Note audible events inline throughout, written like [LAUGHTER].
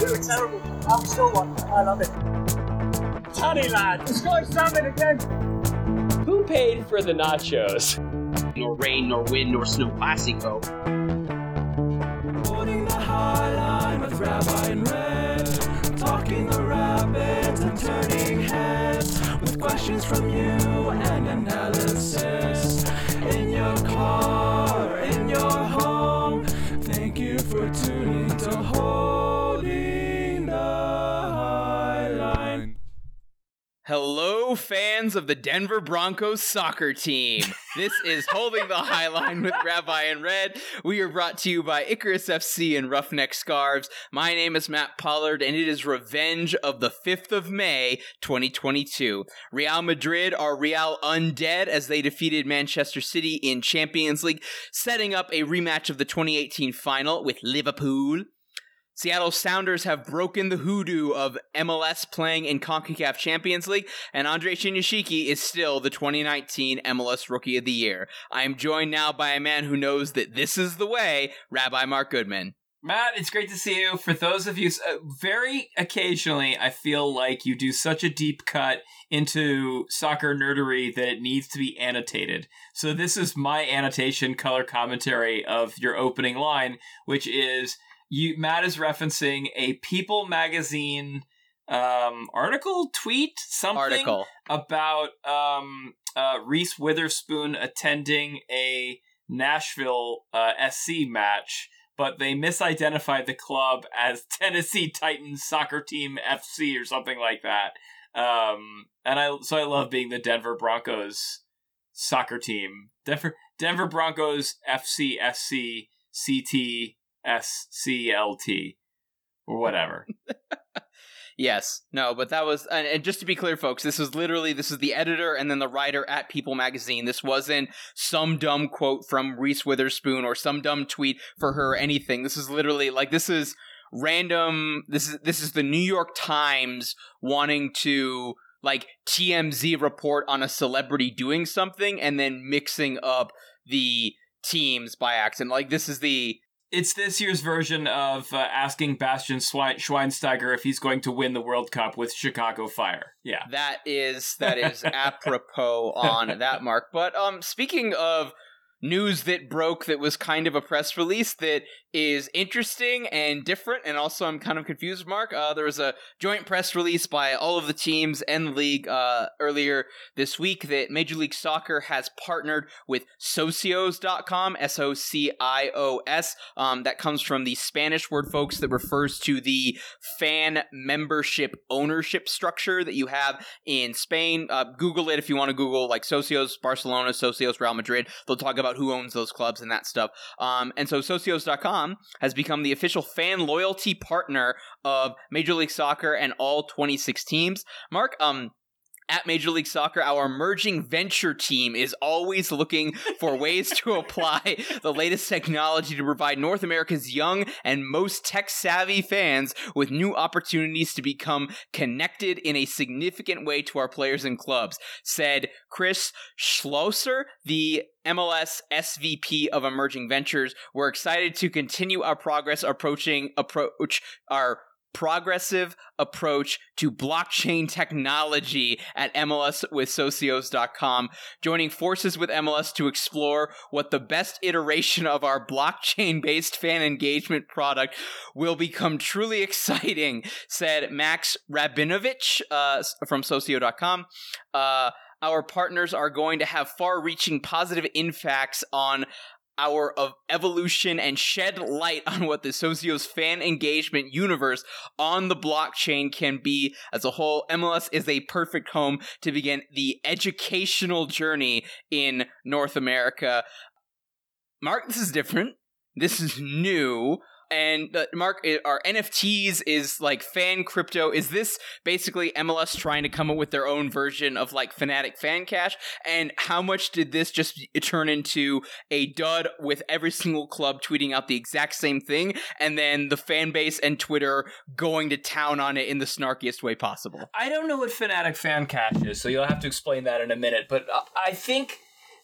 Were terrible. I'm still one. I love it. Tony lad, the sky's salmon again. Who paid for the nachos? Nor rain, nor wind, nor snow classico. Fans of the Denver Broncos soccer team. This is Holding the High Line with Rabbi and Red. We are brought to you by Icarus FC and Roughneck Scarves. My name is Matt Pollard, and it is Revenge of the 5th of May, 2022. Real Madrid are Real undead as they defeated Manchester City in Champions League, setting up a rematch of the 2018 final with Liverpool. Seattle Sounders have broken the hoodoo of MLS playing in CONCACAF Champions League, and Andre Shinyashiki is still the 2019 MLS Rookie of the Year. I am joined now by a man who knows that this is the way, Rabbi Mark Goodman. Matt, it's great to see you. For those of you, uh, very occasionally, I feel like you do such a deep cut into soccer nerdery that it needs to be annotated. So, this is my annotation color commentary of your opening line, which is you. Matt is referencing a People magazine um, article, tweet, something Article. about um, uh, Reese Witherspoon attending a Nashville uh, SC match, but they misidentified the club as [LAUGHS] Tennessee Titans Soccer Team FC or something like that. Um, and I so I love being the Denver Broncos soccer team. Denver Denver Broncos FC SC CT SCLT or whatever. [LAUGHS] Yes, no, but that was, and, just to be clear, folks, this was literally this is the editor and then the writer at People Magazine. This wasn't some dumb quote from Reese Witherspoon or some dumb tweet for her or anything. This is literally like this is random. This is this is the New York Times wanting to like TMZ report on a celebrity doing something and then mixing up the teams by accident. Like this is the It's this year's version of uh, asking Bastian Schweinsteiger if he's going to win the World Cup with Chicago Fire. Yeah. That is that is [LAUGHS] apropos on that mark. But um speaking of news that broke that was kind of a press release that is interesting and different and also I'm kind of confused Mark. Uh there was a joint press release by all of the teams and the league uh earlier this week that Major League Soccer has partnered with socios.com S O C I O S um that comes from the Spanish word folks that refers to the fan membership ownership structure that you have in Spain. Uh, Google it if you want to Google like Socios Barcelona, Socios Real Madrid. They'll talk about who owns those clubs and that stuff. Um, and so Socios.com has become the official fan loyalty partner of Major League Soccer and all 26 teams. Mark, um, at Major League Soccer, our emerging venture team is always looking for ways to [LAUGHS] apply the latest technology to provide North America's young and most tech savvy fans with new opportunities to become connected in a significant way to our players and clubs, said Chris Schlosser, the MLS SVP of Emerging Ventures. We're excited to continue our progress approaching approach our progressive approach to blockchain technology at MLS with socios.com, joining forces with MLS to explore what the best iteration of our blockchain based fan engagement product will become truly exciting, said Max Rabinovich uh, from socio.com. Uh, our partners are going to have far reaching positive impacts on our of evolution and shed light on what the Socios fan engagement universe on the blockchain can be as a whole. MLS is a perfect home to begin the educational journey in North America. Mark, this is different. This is new. And uh, Mark, are NFTs is like fan crypto? Is this basically MLS trying to come up with their own version of like Fanatic Fan Cash? And how much did this just turn into a dud with every single club tweeting out the exact same thing, and then the fan base and Twitter going to town on it in the snarkiest way possible? I don't know what Fanatic Fan Cash is, so you'll have to explain that in a minute. But uh, I think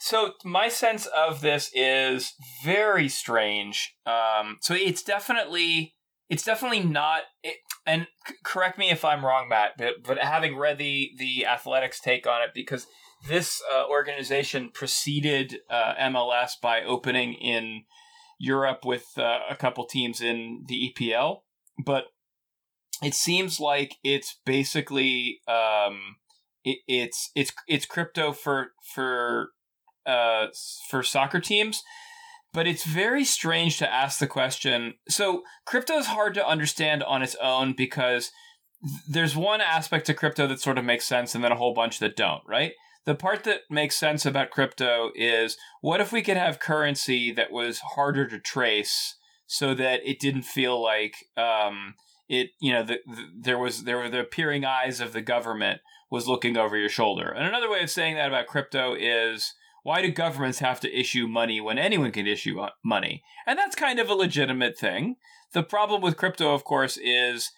so my sense of this is very strange. Um, so it's definitely it's definitely not. It, and c- correct me if I'm wrong, Matt. But, but having read the the Athletic's take on it, because this uh, organization preceded uh, MLS by opening in Europe with uh, a couple teams in the EPL, but it seems like it's basically um, it, it's it's it's crypto for for uh, for soccer teams but it's very strange to ask the question. So, crypto is hard to understand on its own because there's one aspect to crypto that sort of makes sense and then a whole bunch that don't, right? The part that makes sense about crypto is what if we could have currency that was harder to trace so that it didn't feel like um, it, you know, the, the, there was there were the peering eyes of the government was looking over your shoulder. And another way of saying that about crypto is why do governments have to issue money when anyone can issue uh, money? And that's kind of a legitimate thing. The problem with crypto, of course, is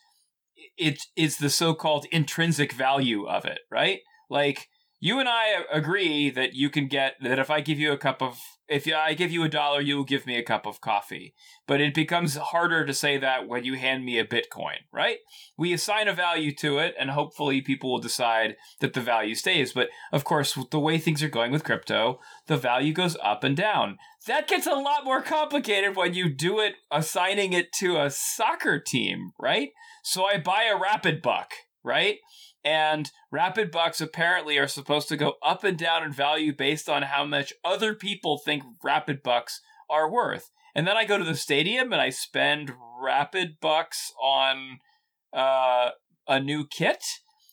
it is the so-called intrinsic value of it, right? Like you and I agree that you can get that if I give you a cup of if I give you a dollar, you will give me a cup of coffee. But it becomes harder to say that when you hand me a Bitcoin, right? We assign a value to it, and hopefully people will decide that the value stays. But of course, the way things are going with crypto, the value goes up and down. That gets a lot more complicated when you do it assigning it to a soccer team, right? So I buy a Rapid Buck, right? And rapid bucks apparently are supposed to go up and down in value based on how much other people think rapid bucks are worth. And then I go to the stadium and I spend rapid bucks on uh, a new kit.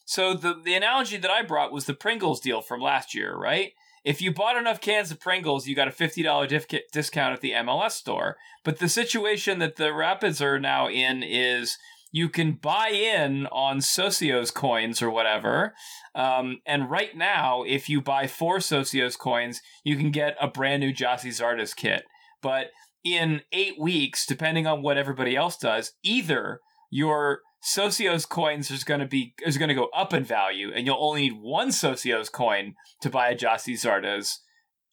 So the the analogy that I brought was the Pringles deal from last year, right? If you bought enough cans of Pringles, you got a $50 dif- discount at the MLS store. But the situation that the Rapids are now in is you can buy in on Socios coins or whatever. Um, and right now, if you buy four Socios coins, you can get a brand new Gyasi Zardes kit. But in eight weeks, depending on what everybody else does, either your Socios coins is going to be is going to go up in value, and you'll only need one Socios coin to buy a Gyasi Zardes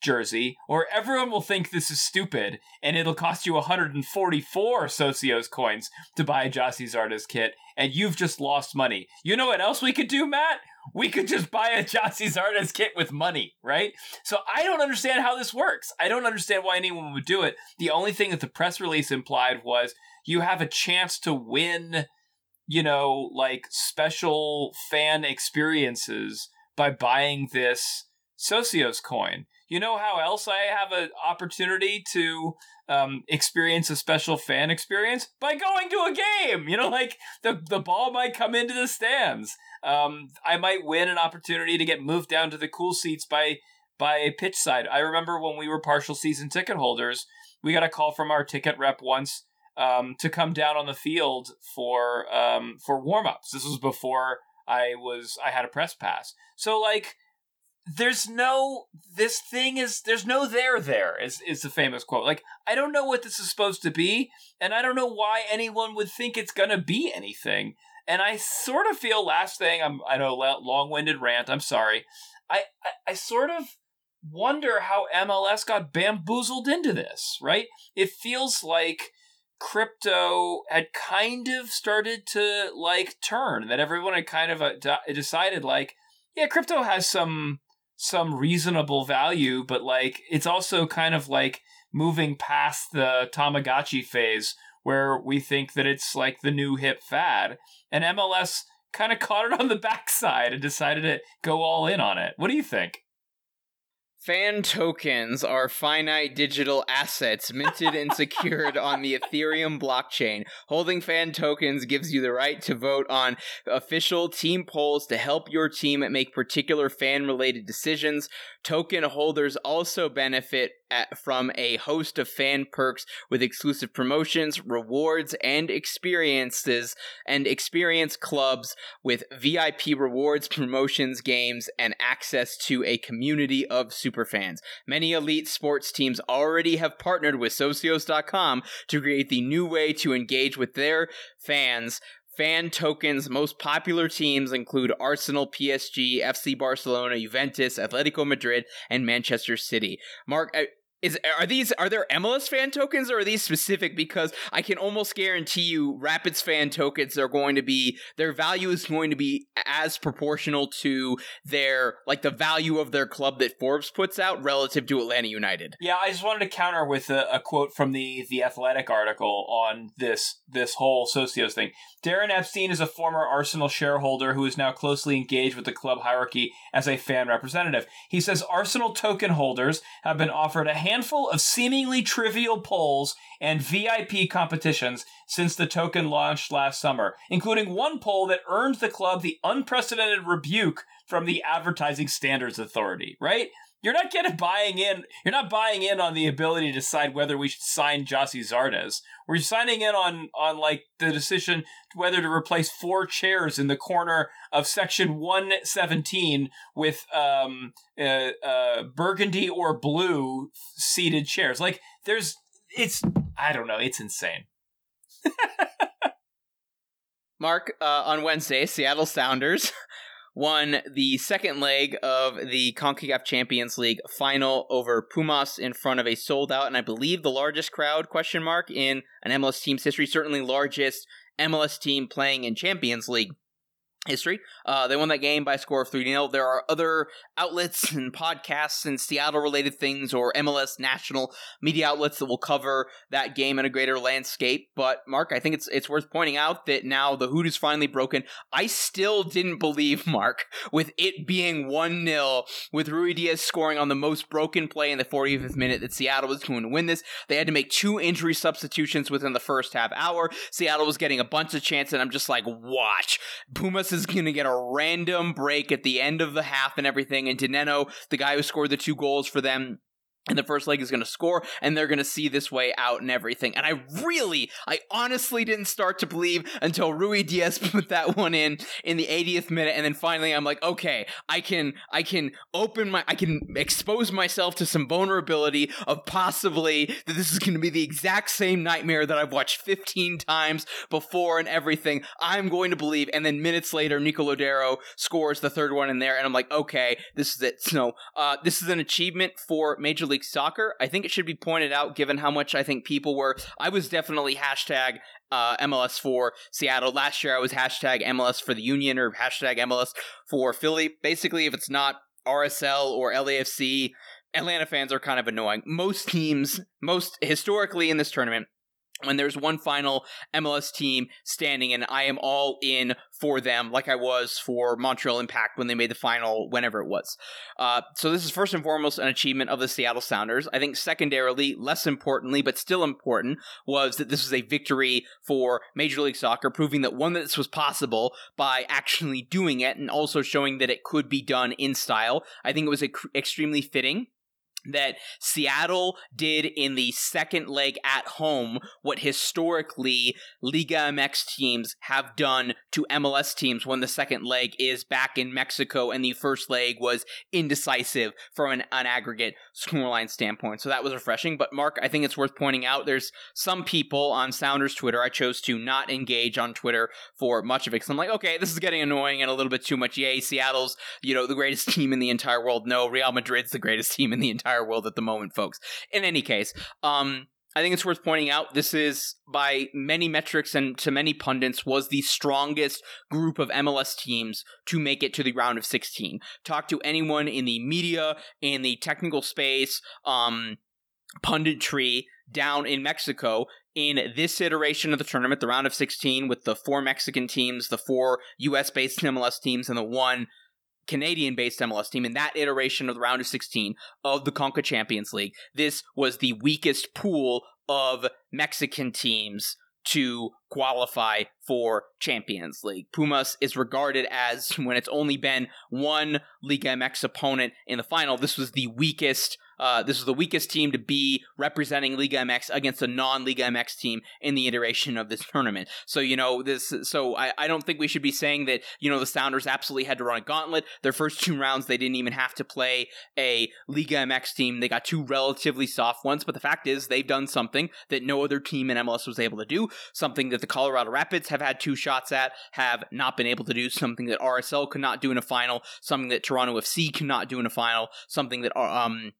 jersey, or everyone will think this is stupid, and it'll cost you 144 Socios coins to buy a Gyasi Zardes kit, and you've just lost money. You know what else we could do, Matt? We could just buy a Gyasi Zardes kit with money, right? So I don't understand how this works. I don't understand why anyone would do it. The only thing that the press release implied was you have a chance to win, you know, like special fan experiences by buying this Socios coin. You know how else I have an opportunity to um, experience a special fan experience by going to a game. You know, like the the ball might come into the stands. Um, I might win an opportunity to get moved down to the cool seats by by a pitch side. I remember when we were partial season ticket holders, we got a call from our ticket rep once um, to come down on the field for um, for warm ups. This was before I was I had a press pass. So like there's no this thing is there's no there there is is the famous quote. Like i don't know what this is supposed to be and i don't know why anyone would think it's gonna be anything. And i sort of feel last thing i'm i know long-winded rant i'm sorry. I, I i sort of wonder how mls got bamboozled into this right? It feels like crypto had kind of started to like turn that everyone had kind of uh, decided like yeah crypto has some some reasonable value, but like it's also kind of like moving past the Tamagotchi phase where we think that it's like the new hip fad. And MLS kind of [LAUGHS] caught it on the backside and decided to go all in on it. What do you think? Fan tokens are finite digital assets minted and secured on the Ethereum blockchain. Holding fan tokens gives you the right to vote on official team polls to help your team make particular fan related decisions. Token holders also benefit at, from a host of fan perks with exclusive promotions, rewards, and experiences, and experience clubs with VIP rewards, promotions, games, and access to a community of superfans. Many elite sports teams already have partnered with Socios.com to create the new way to engage with their fans fan tokens. Most popular teams include Arsenal, PSG, FC Barcelona, Juventus, Atletico Madrid, and Manchester City. Mark, is are these are there MLS fan tokens or are these specific? Because I can almost guarantee you, Rapids fan tokens are going to be their value is going to be as proportional to their like the value of their club that Forbes puts out relative to Atlanta United. Yeah, I just wanted to counter with a, a quote from the the Athletic article on this this whole Socios thing. Darren Epstein is a former Arsenal shareholder who is now closely engaged with the club hierarchy as a fan representative. He says Arsenal token holders have been offered a handful of seemingly trivial polls and VIP competitions since the token launched last summer, including one poll that earned the club the unprecedented rebuke from the Advertising Standards Authority, right? You're not getting buying in. You're not buying in on the ability to decide whether we should sign Gyasi Zardes. We're signing in on on like the decision whether to replace four chairs in the corner of section 117 with um uh, uh burgundy or blue seated chairs. Like there's it's I don't know, it's insane. [LAUGHS] Mark, uh, on Wednesday, Seattle Sounders won the second leg of the CONCACAF Champions League final over Pumas in front of a sold out and I believe the largest crowd question mark in an MLS team's history, certainly largest MLS team playing in Champions League history. Uh, they won that game by a score of 3 0. There are other outlets and podcasts and Seattle related things or MLS national media outlets that will cover that game in a greater landscape. But Mark, I think it's it's worth pointing out that now the hood is finally broken. I still didn't believe, [LAUGHS] Mark, with it being 1 0, with Ruidíaz scoring on the most broken play in the 45th minute that Seattle was going to win this. They had to make two injury substitutions within the first half hour. Seattle was getting a bunch of chances, and I'm just like, watch. Pumas is going to get a random break at the end of the half and everything. And Dinenno, the guy who scored the two goals for them, and the first leg is going to score and they're going to see this way out and everything. And i really i honestly didn't start to believe until Ruidíaz [LAUGHS] put that one in in the 80th minute and then finally i'm like okay i can i can open my i can expose myself to some vulnerability of possibly that this is going to be the exact same nightmare that i've watched 15 times before and everything. I'm going to believe and then minutes later Nico Lodeiro scores the third one in there and i'm like okay this is it. So uh, this is an achievement for major league soccer i think it should be pointed out given how much i think people were i was definitely hashtag uh, MLS for Seattle. Last year, I was hashtag MLS for the Union or hashtag MLS for Philly. Basically, if it's not RSL or LAFC, Atlanta fans are kind of annoying. Most teams, most historically in this tournament, when there's one final MLS team standing, and I am all in for them, like I was for Montreal Impact when they made the final, whenever it was. Uh, so this is first and foremost an achievement of the Seattle Sounders. I think secondarily, less importantly, but still important, was that this was a victory for Major League Soccer, proving that one that this was possible by actually doing it, and also showing that it could be done in style. I think it was ec- extremely fitting that Seattle did in the second leg at home what historically Liga MX teams have done to MLS teams when the second leg is back in Mexico and the first leg was indecisive from an, an aggregate scoreline standpoint. So that was refreshing. But Mark, I think it's worth pointing out there's some people on Sounders Twitter. I chose to not engage on Twitter for much of it because I'm like, okay, this is getting annoying and a little bit too much. Yay, Seattle's, you know, the greatest [LAUGHS] team in the entire world. No, Real Madrid's the greatest team in the entire entire world at the moment, folks. In any case, um, I think it's worth pointing out this is, by many metrics and to many pundits, was the strongest group of MLS teams to make it to the round of 16. Talk to anyone in the media, in the technical space, um, punditry down in Mexico in this iteration of the tournament, the round of 16, with the four Mexican teams, the four US based MLS teams, and the one Canadian based MLS team in that iteration of the round of 16 of the Conca Champions League. This was the weakest pool of Mexican teams to qualify for Champions League. Pumas is regarded as, when it's only been one Liga MX opponent in the final, this was the weakest uh, this was the weakest team to be representing Liga MX against a non-Liga MX team in the iteration of this tournament. So you know this. So I, I don't think we should be saying that you know the Sounders absolutely had to run a gauntlet. Their first two rounds they didn't even have to play a Liga MX team. They got two relatively soft ones, but the fact is they've done something that no other team in MLS was able to do. Something that the Colorado Rapids have had two shots at, have not been able to do. Something that RSL could not do in a final. Something that Toronto FC cannot do in a final. Something that um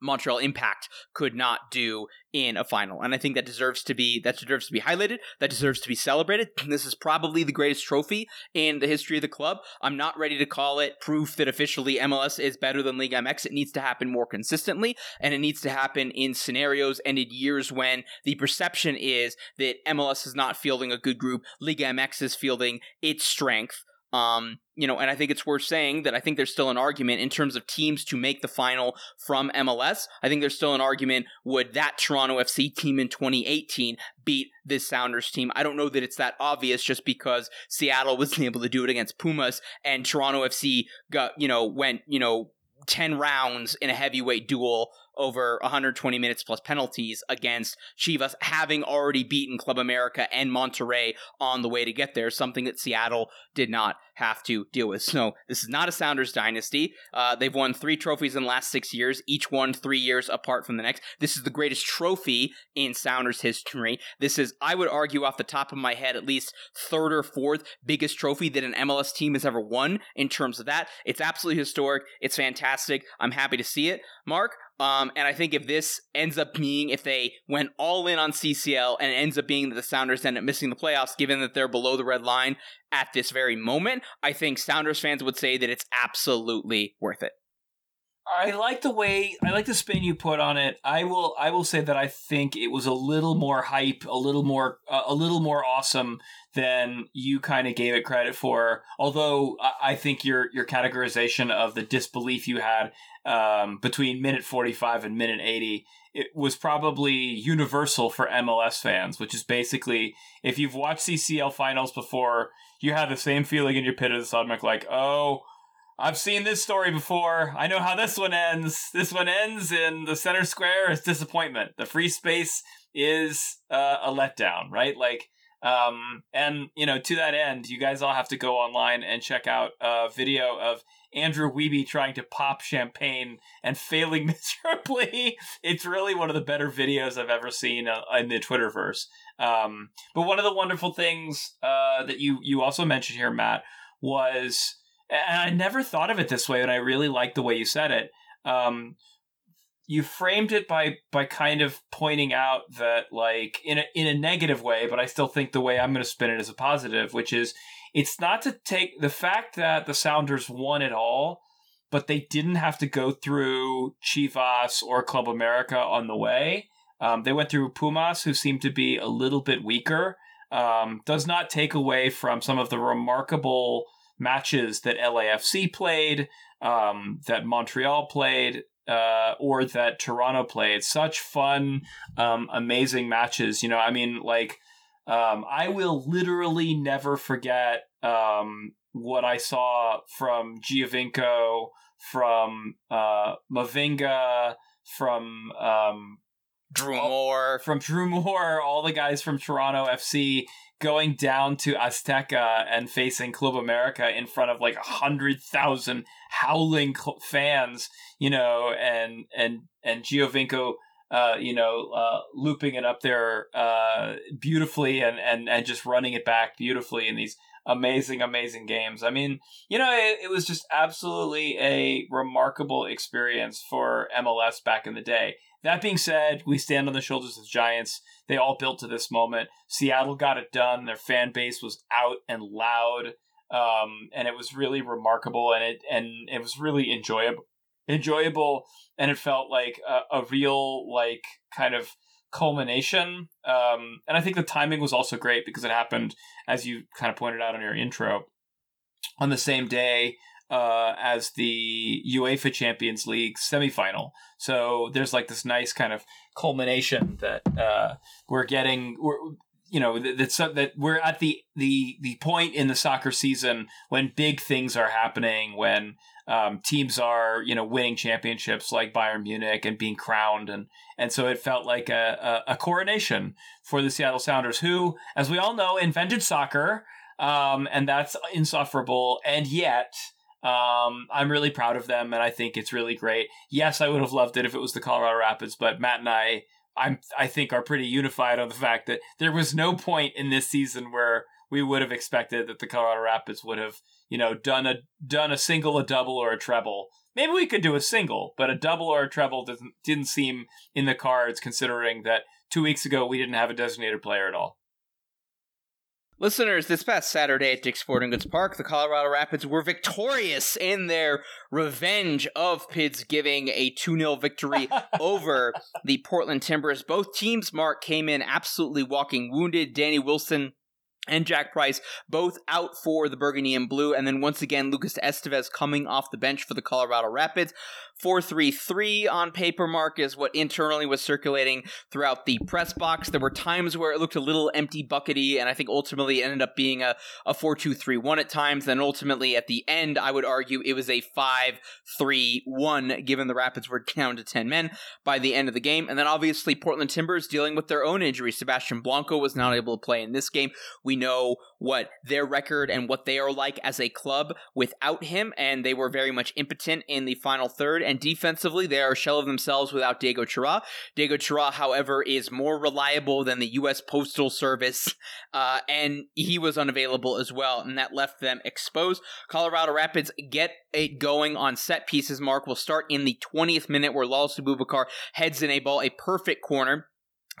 Montreal Impact could not do in a final. And I think that deserves to be that deserves to be highlighted, that deserves to be celebrated. This is probably the greatest trophy in the history of the club. I'm not ready to call it proof that officially MLS is better than Liga MX. It needs to happen more consistently and it needs to happen in scenarios and in years when the perception is that MLS is not fielding a good group, Liga MX is fielding its strength. Um, you know, and I think it's worth saying that I think there's still an argument in terms of teams to make the final from MLS. I think there's still an argument would that Toronto FC team in 2018 beat this Sounders team? I don't know that it's that obvious just because Seattle [LAUGHS] wasn't able to do it against Pumas and Toronto FC got, you know, went, you know, 10 rounds in a heavyweight duel over 120 minutes plus penalties against Chivas, having already beaten Club America and Monterrey on the way to get there, something that Seattle did not have to deal with. So this is not a Sounders dynasty. Uh, they've won three trophies in the last six years, each one three years apart from the next. This is the greatest trophy in Sounders history. This is, I would argue, off the top of my head, at least third or fourth biggest trophy that an MLS team has ever won in terms of that. It's absolutely historic. It's fantastic. I'm happy to see it. Mark, um, and I think if this ends up being, if they went all in on CCL and it ends up being that the Sounders end up missing the playoffs, given that they're below the red line at this very moment, I think Sounders fans would say that it's absolutely worth it. I like the way I like the spin you put on it. I will I will say that I think it was a little more hype, a little more uh, a little more awesome than you kind of gave it credit for. Although I, think your your categorization of the disbelief you had um, between minute forty five and minute eighty it was probably universal for MLS fans, which is basically if you've watched CCL finals before, you have the same feeling in your pit of the stomach, like oh I've seen this story before. I know how this one ends. This one ends in the center square is disappointment. The free space is uh, a letdown, right? Like, um, and you know, to that end, you guys all have to go online and check out a video of Andrew Wiebe trying to pop champagne and failing [LAUGHS] miserably. It's really one of the better videos I've ever seen uh, in the Twitterverse. Um, but one of the wonderful things uh, that you you also mentioned here, Matt, was and I never thought of it this way, and I really like the way you said it. Um, you framed it by by kind of pointing out that like in a in a negative way, but I still think the way I'm going to spin it is a positive, which is it's not to take the fact that the Sounders won it all, but they didn't have to go through Chivas or Club America on the way. Um, they went through Pumas, who seemed to be a little bit weaker. Um, does not take away from some of the remarkable matches that LAFC played, um, that Montreal played, uh, or that Toronto played. Such fun, um, amazing matches. You know, I mean, like, um, I will literally never forget um, what I saw from Giovinco, from uh, Mavinga, from um, Drew Moor. from Drew Moor, all the guys from Toronto FC going down to Azteca and facing Club America in front of like a hundred thousand howling cl- fans, you know, and and and Giovinco, uh, you know, uh, looping it up there uh, beautifully and and and just running it back beautifully in these amazing, amazing games. I mean, you know, it, it was just absolutely a remarkable experience for MLS back in the day. That being said, we stand on the shoulders of giants. They all built to this moment. Seattle got it done. Their fan base was out and loud, um, and it was really remarkable. And it and it was really enjoyable, enjoyable, and it felt like a, a real like kind of culmination. Um, and I think the timing was also great because it happened, as you kind of pointed out in your intro, on the same day uh, as the UEFA Champions League semifinal. So there's like this nice kind of culmination that uh, we're getting. We're, you know that's that we're at the the the point in the soccer season when big things are happening when um, teams are you know winning championships like Bayern Munich and being crowned and and so it felt like a, a, a coronation for the Seattle Sounders who as we all know invented soccer um, and that's insufferable and yet um, I'm really proud of them and I think it's really great yes I would have loved it if it was the Colorado Rapids but Matt and I I'm I think are pretty unified on the fact that there was no point in this season where we would have expected that the Colorado Rapids would have, you know, done a done a single, a double, or a treble. Maybe we could do a single, but a double or a treble didn't didn't seem in the cards, considering that two weeks ago we didn't have a designated player at all. Listeners, this past Saturday at Dick's Sporting Goods Park, the Colorado Rapids were victorious in their revenge of Pids giving a 2 0 victory [LAUGHS] over the Portland Timbers. Both teams, Mark, came in absolutely walking wounded. Danny Wilson and Jack Price both out for the Burgundy and Blue. And then once again, Lucas Esteves coming off the bench for the Colorado Rapids. 433 on paper mark is what internally was circulating throughout the press box. There were times where it looked a little empty buckety, and I think ultimately ended up being a, a 4 2 3 1 at times. Then ultimately at the end, I would argue it was a 5 3 1, given the Rapids were down to 10 men by the end of the game. And then obviously Portland Timbers dealing with their own injuries. Sebastian Blanco was not able to play in this game. We know what their record and what they are like as a club without him, and they were very much impotent in the final third. And defensively, they are a shell of themselves without Diego Chara. Diego Chara, however, is more reliable than the U.S. Postal Service, [LAUGHS] uh, and he was unavailable as well, and that left them exposed. Colorado Rapids get it going on set pieces. Mark will start in the 20th minute where Lalas Abubakar heads in a ball, a perfect corner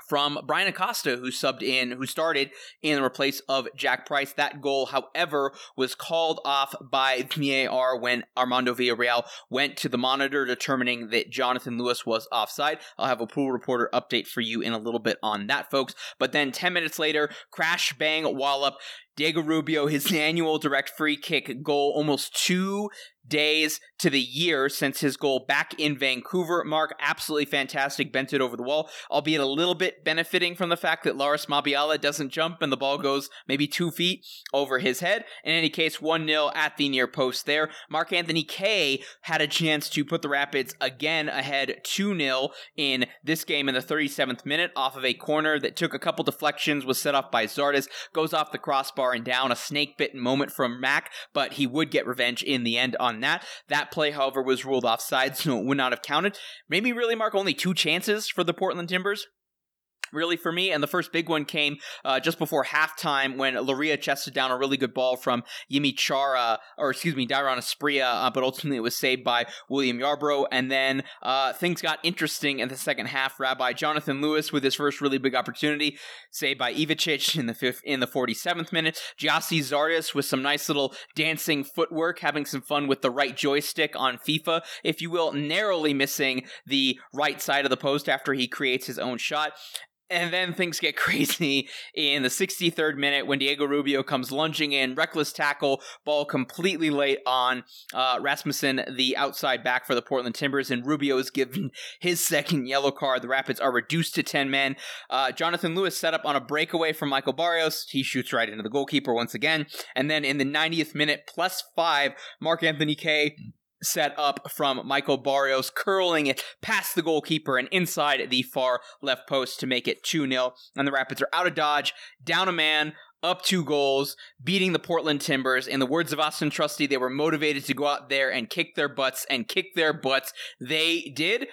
from Bryan Acosta, who subbed in, who started in the place of Jack Price. That goal, however, was called off by VAR when Armando Villarreal went to the monitor, determining that Jonathan Lewis was offside. I'll have a pool reporter update for you in a little bit on that, folks. But then 10 minutes later, crash, bang, wallop. Diego Rubio, his [LAUGHS] annual direct free kick goal, almost two days to the year since his goal back in Vancouver. Mark, absolutely fantastic, bent it over the wall, albeit a little bit benefiting from the fact that Larrys Mabiala doesn't jump and the ball goes maybe two feet over his head. In any case, 1 0 at the near post there. Mark Anthony Kaye had a chance to put the Rapids again ahead 2 0 in this game in the 37th minute off of a corner that took a couple deflections, was set off by Zardes, goes off the crossbar and down. A snake bitten moment from Mac, but he would get revenge in the end on that. That play, however, was ruled offside, [LAUGHS] so it would not have counted. Maybe really mark only two chances for the Portland Timbers really for me. And the first big one came uh, just before halftime when Loria chested down a really good ball from Yimmi Chara, or excuse me, Dairon Asprilla, uh, but ultimately it was saved by William Yarbrough. And then uh, things got interesting in the second half. Rabbi Jonathan Lewis with his first really big opportunity, saved by Ivacic in the fifth, in the 47th minute. Gyasi Zardes with some nice little dancing footwork, having some fun with the right joystick on FIFA, if you will, narrowly missing the right side of the post after he creates his own shot. And then things get [LAUGHS] crazy in the 63rd minute when Diego Rubio comes lunging in, reckless tackle, ball completely late on uh, Rasmussen, the outside back for the Portland Timbers, and Rubio is given [LAUGHS] his second yellow card. The Rapids are reduced to 10 men. Uh, Jonathan Lewis set up on a breakaway from Michael Barrios. He shoots right into the goalkeeper once again. And then in the 90th minute, plus five, Mark Anthony Kaye set up from Michael Barrios, curling it past the goalkeeper and inside the far left post to make it 2 0. And the Rapids are out of dodge, down a man, up two goals, beating the Portland Timbers. In the words of Austin Trusty, they were motivated to go out there and kick their butts, and kick their butts. They did.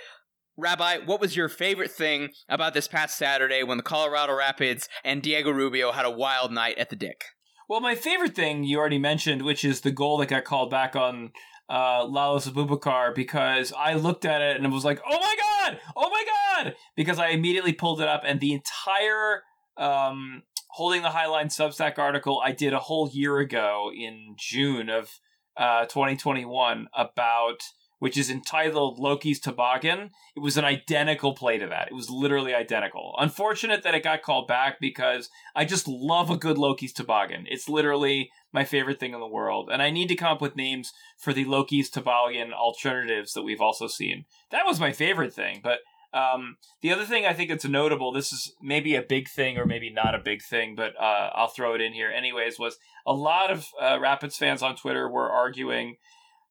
Rabbi, what was your favorite thing about this past Saturday when the Colorado Rapids and Diego Rubio had a wild night at the Dick? Well, my favorite thing you already mentioned, which is the goal that got called back on uh, Abubakar because I looked at it and it was like, oh my god, oh my god, because I immediately pulled it up and the entire um, holding the Highline Substack article I did a whole year ago in June of uh, 2021 about which is entitled Loki's Toboggan. It was an identical play to that. It was literally identical. Unfortunate that it got called back because I just love a good Loki's Toboggan. It's literally my favorite thing in the world. And I need to come up with names for the Loki's Toboggan alternatives that we've also seen. That was my favorite thing. But um, the other thing I think it's notable, this is maybe a big thing or maybe not a big thing, but uh, I'll throw it in here anyways, was a lot of uh, Rapids fans on Twitter were arguing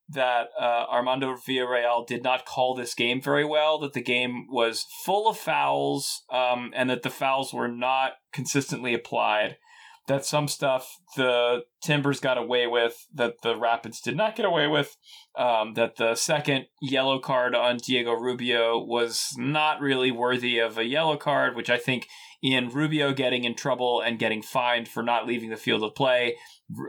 that uh, Armando Villarreal did not call this game very well. That the game was full of fouls, um, and that the fouls were not consistently applied. That some stuff the Timbers got away with that the Rapids did not get away with. Um, that the second yellow card on Diego Rubio was not really worthy of a yellow card, which I think in Rubio getting in trouble and getting fined for not leaving the field of play,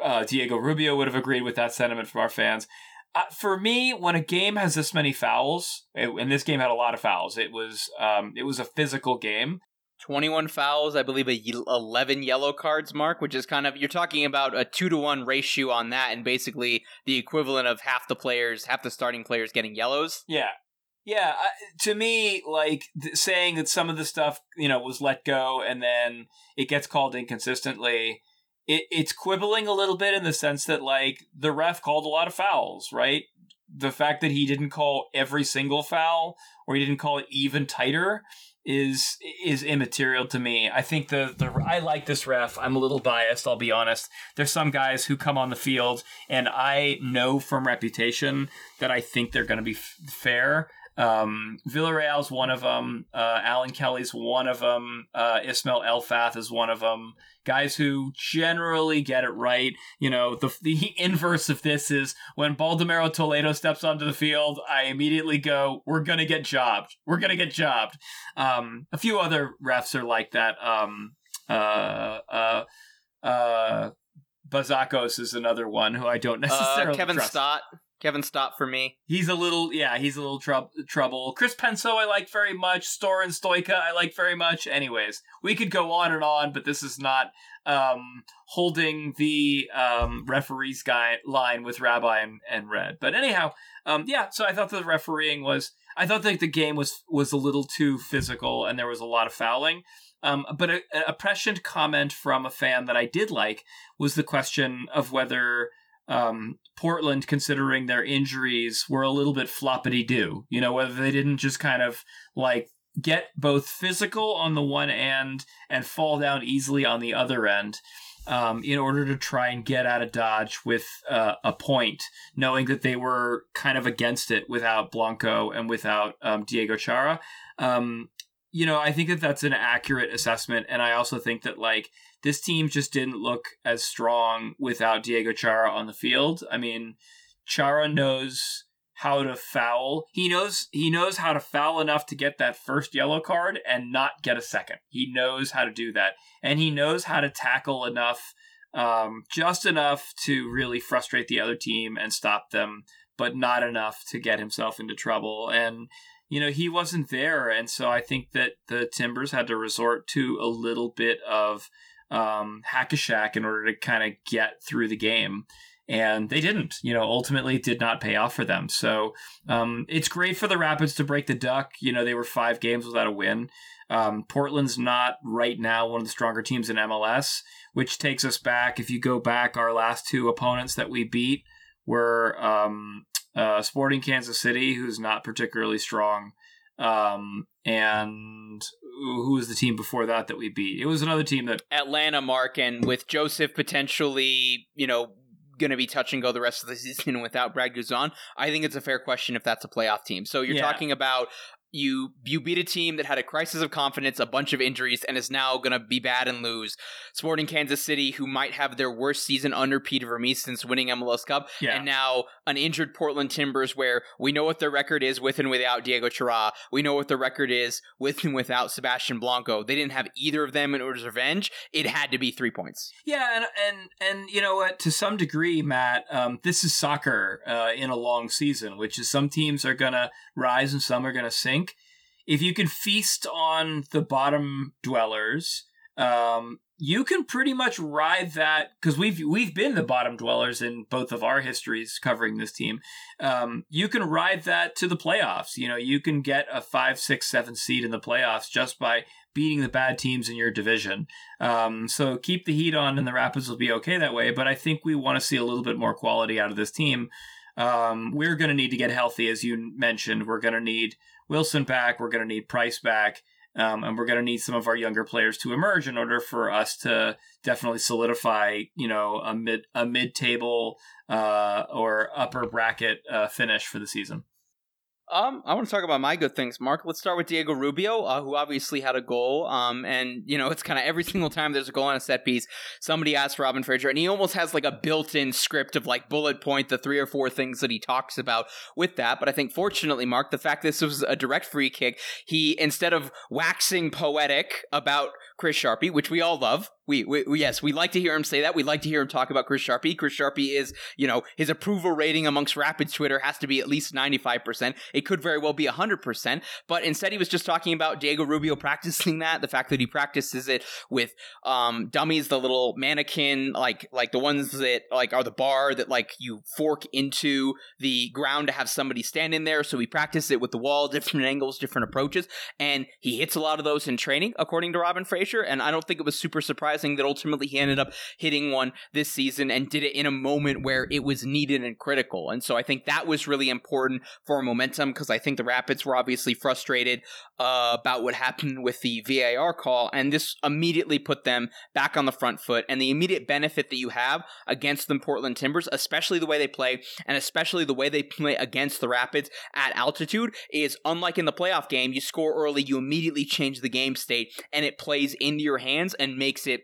uh, Diego Rubio would have agreed with that sentiment from our fans. Uh, for me, when a game has this many fouls, it, and this game had a lot of fouls, it was um, it was a physical game. 21 fouls, I believe a 11 yellow cards mark, which is kind of you're talking about a 2 to 1 ratio on that and basically the equivalent of half the players, half the starting players getting yellows. Yeah. Yeah, to me, like th- saying that some of the stuff you know was let go and then it gets called inconsistently, it, it's quibbling a little bit in the sense that like the ref called a lot of fouls, right? The fact that he didn't call every single foul or he didn't call it even tighter is is immaterial to me. I think the the I like this ref. I'm a little biased, I'll be honest. There's some guys who come on the field and I know from reputation that I think they're going to be f- fair. Um, Villarreal's one of them. Uh, Alan Kelly's one of them. Uh, Ismail Elfath is one of them. Guys who generally get it right. You know, the the [LAUGHS] inverse of this is when Baldomero Toledo steps onto the field, I immediately go, "We're gonna get jobbed. We're gonna get jobbed." Um, a few other refs are like that. Um, uh, uh, uh, Bazakos is another one who I don't necessarily Uh, Kevin trust. Stott. Kevin Stott for me. He's a little, yeah, he's a little trou- trouble. Chris Penso, I like very much. Sorin Stoica, I like very much. Anyways, we could go on and on, but this is not um, holding the um, referee's guy line with Rabbi and, and Red. But anyhow, um, yeah. So I thought the refereeing was, I thought that the game was was a little too physical, and there was a lot of fouling. Um, but a, a prescient comment from a fan that I did like was the question of whether um, Portland, considering their injuries, were a little bit floppity doo. You know, whether they didn't just kind of like get both physical on the one end and fall down easily on the other end. Um, in order to try and get out of Dodge with uh, a point, knowing that they were kind of against it without Blanco and without um, Diego Chara. Um, you know, I think that that's an accurate assessment, and I also think that like this team just didn't look as strong without Diego Chara on the field. I mean, Chara knows how to foul. He knows he knows how to foul enough to get that first yellow card and not get a second. He knows how to do that, and he knows how to tackle enough, um, just enough to really frustrate the other team and stop them, but not enough to get himself into trouble. And you know he wasn't there, and so I think that the Timbers had to resort to a little bit of um, hack a Shaq in order to kind of get through the game. And they didn't, you know, ultimately did not pay off for them. So um, it's great for the Rapids to break the duck. You know, they were five games without a win. Um, Portland's not right now one of the stronger teams in MLS, which takes us back. If you go back, our last two opponents that we beat were um, uh, Sporting Kansas City, who's not particularly strong, um, and who was the team before that that we beat? It was another team that Atlanta mark and with Josef potentially, you know, going to be touch and go the rest of the [LAUGHS] season without Brad Guzan, I think it's a fair question if that's a playoff team. So you're Yeah. talking about you you beat a team that had a crisis of confidence, a bunch of injuries, and is now going to be bad and lose. Sporting Kansas City, who might have their worst season under Peter Vermes since winning MLS Cup, Yeah. and now an injured Portland Timbers, where we know what their record is with and without Diego Chara. We know what the record is with and without Sebastian Blanco. They didn't have either of them in order's revenge. It had to be three points. Yeah, and and and you know what? To some degree, Matt, um, this is soccer uh, in a long season, which is some teams are gonna rise and some are gonna sink. If you can feast on the bottom dwellers, um, you can pretty much ride that because we've we've been the bottom dwellers in both of our histories covering this team. Um, you can ride that to the playoffs. You know, you can get a five, six, seven seed in the playoffs just by beating the bad teams in your division. Um, so keep the heat on, and the Rapids will be okay that way. But I think we want to see a little bit more quality out of this team. Um, we're going to need to get healthy, as you mentioned. We're going to need Wilson back. We're going to need Price back. Um, and we're going to need some of our younger players to emerge in order for us to definitely solidify, you know, a mid a mid table uh, or upper bracket uh, finish for the season. Um, I want to talk about my good things, Mark. Let's start with Diego Rubio, uh, who obviously had a goal. Um, and you know, it's kind of every [LAUGHS] single time there's a goal on a set piece, somebody asks Robin Fraser, and he almost has like a built-in script of like bullet point the three or four things that he talks about with that. But I think, fortunately, Mark, the fact this was a direct free kick, he instead of waxing poetic about Chris Sharpie, which we all love. We, we, yes, we like to hear him say that. We like to hear him talk about Chris Sharpie. Chris Sharpie is, you know, his approval rating amongst Rapids Twitter has to be at least 95%. It could very well be 100%, but instead he was just talking about Diego Rubio practicing that, the fact that he practices it with um dummies, the little mannequin, like like the ones that like are the bar that like you fork into the ground to have somebody stand in there. So he practiced it with the wall, different angles, different approaches, and he hits a lot of those in training, according to Robin Fraser. And I don't think it was super surprising that ultimately he ended up hitting one this season and did it in a moment where it was needed and critical. And so I think that was really important for momentum because I think the Rapids were obviously frustrated uh, about what happened with the VAR call, and this immediately put them back on the front foot. And the immediate benefit that you have against the Portland Timbers, especially the way they play, and especially the way they play against the Rapids at altitude, is unlike in the playoff game, you score early, you immediately change the game state, and it plays into your hands and makes it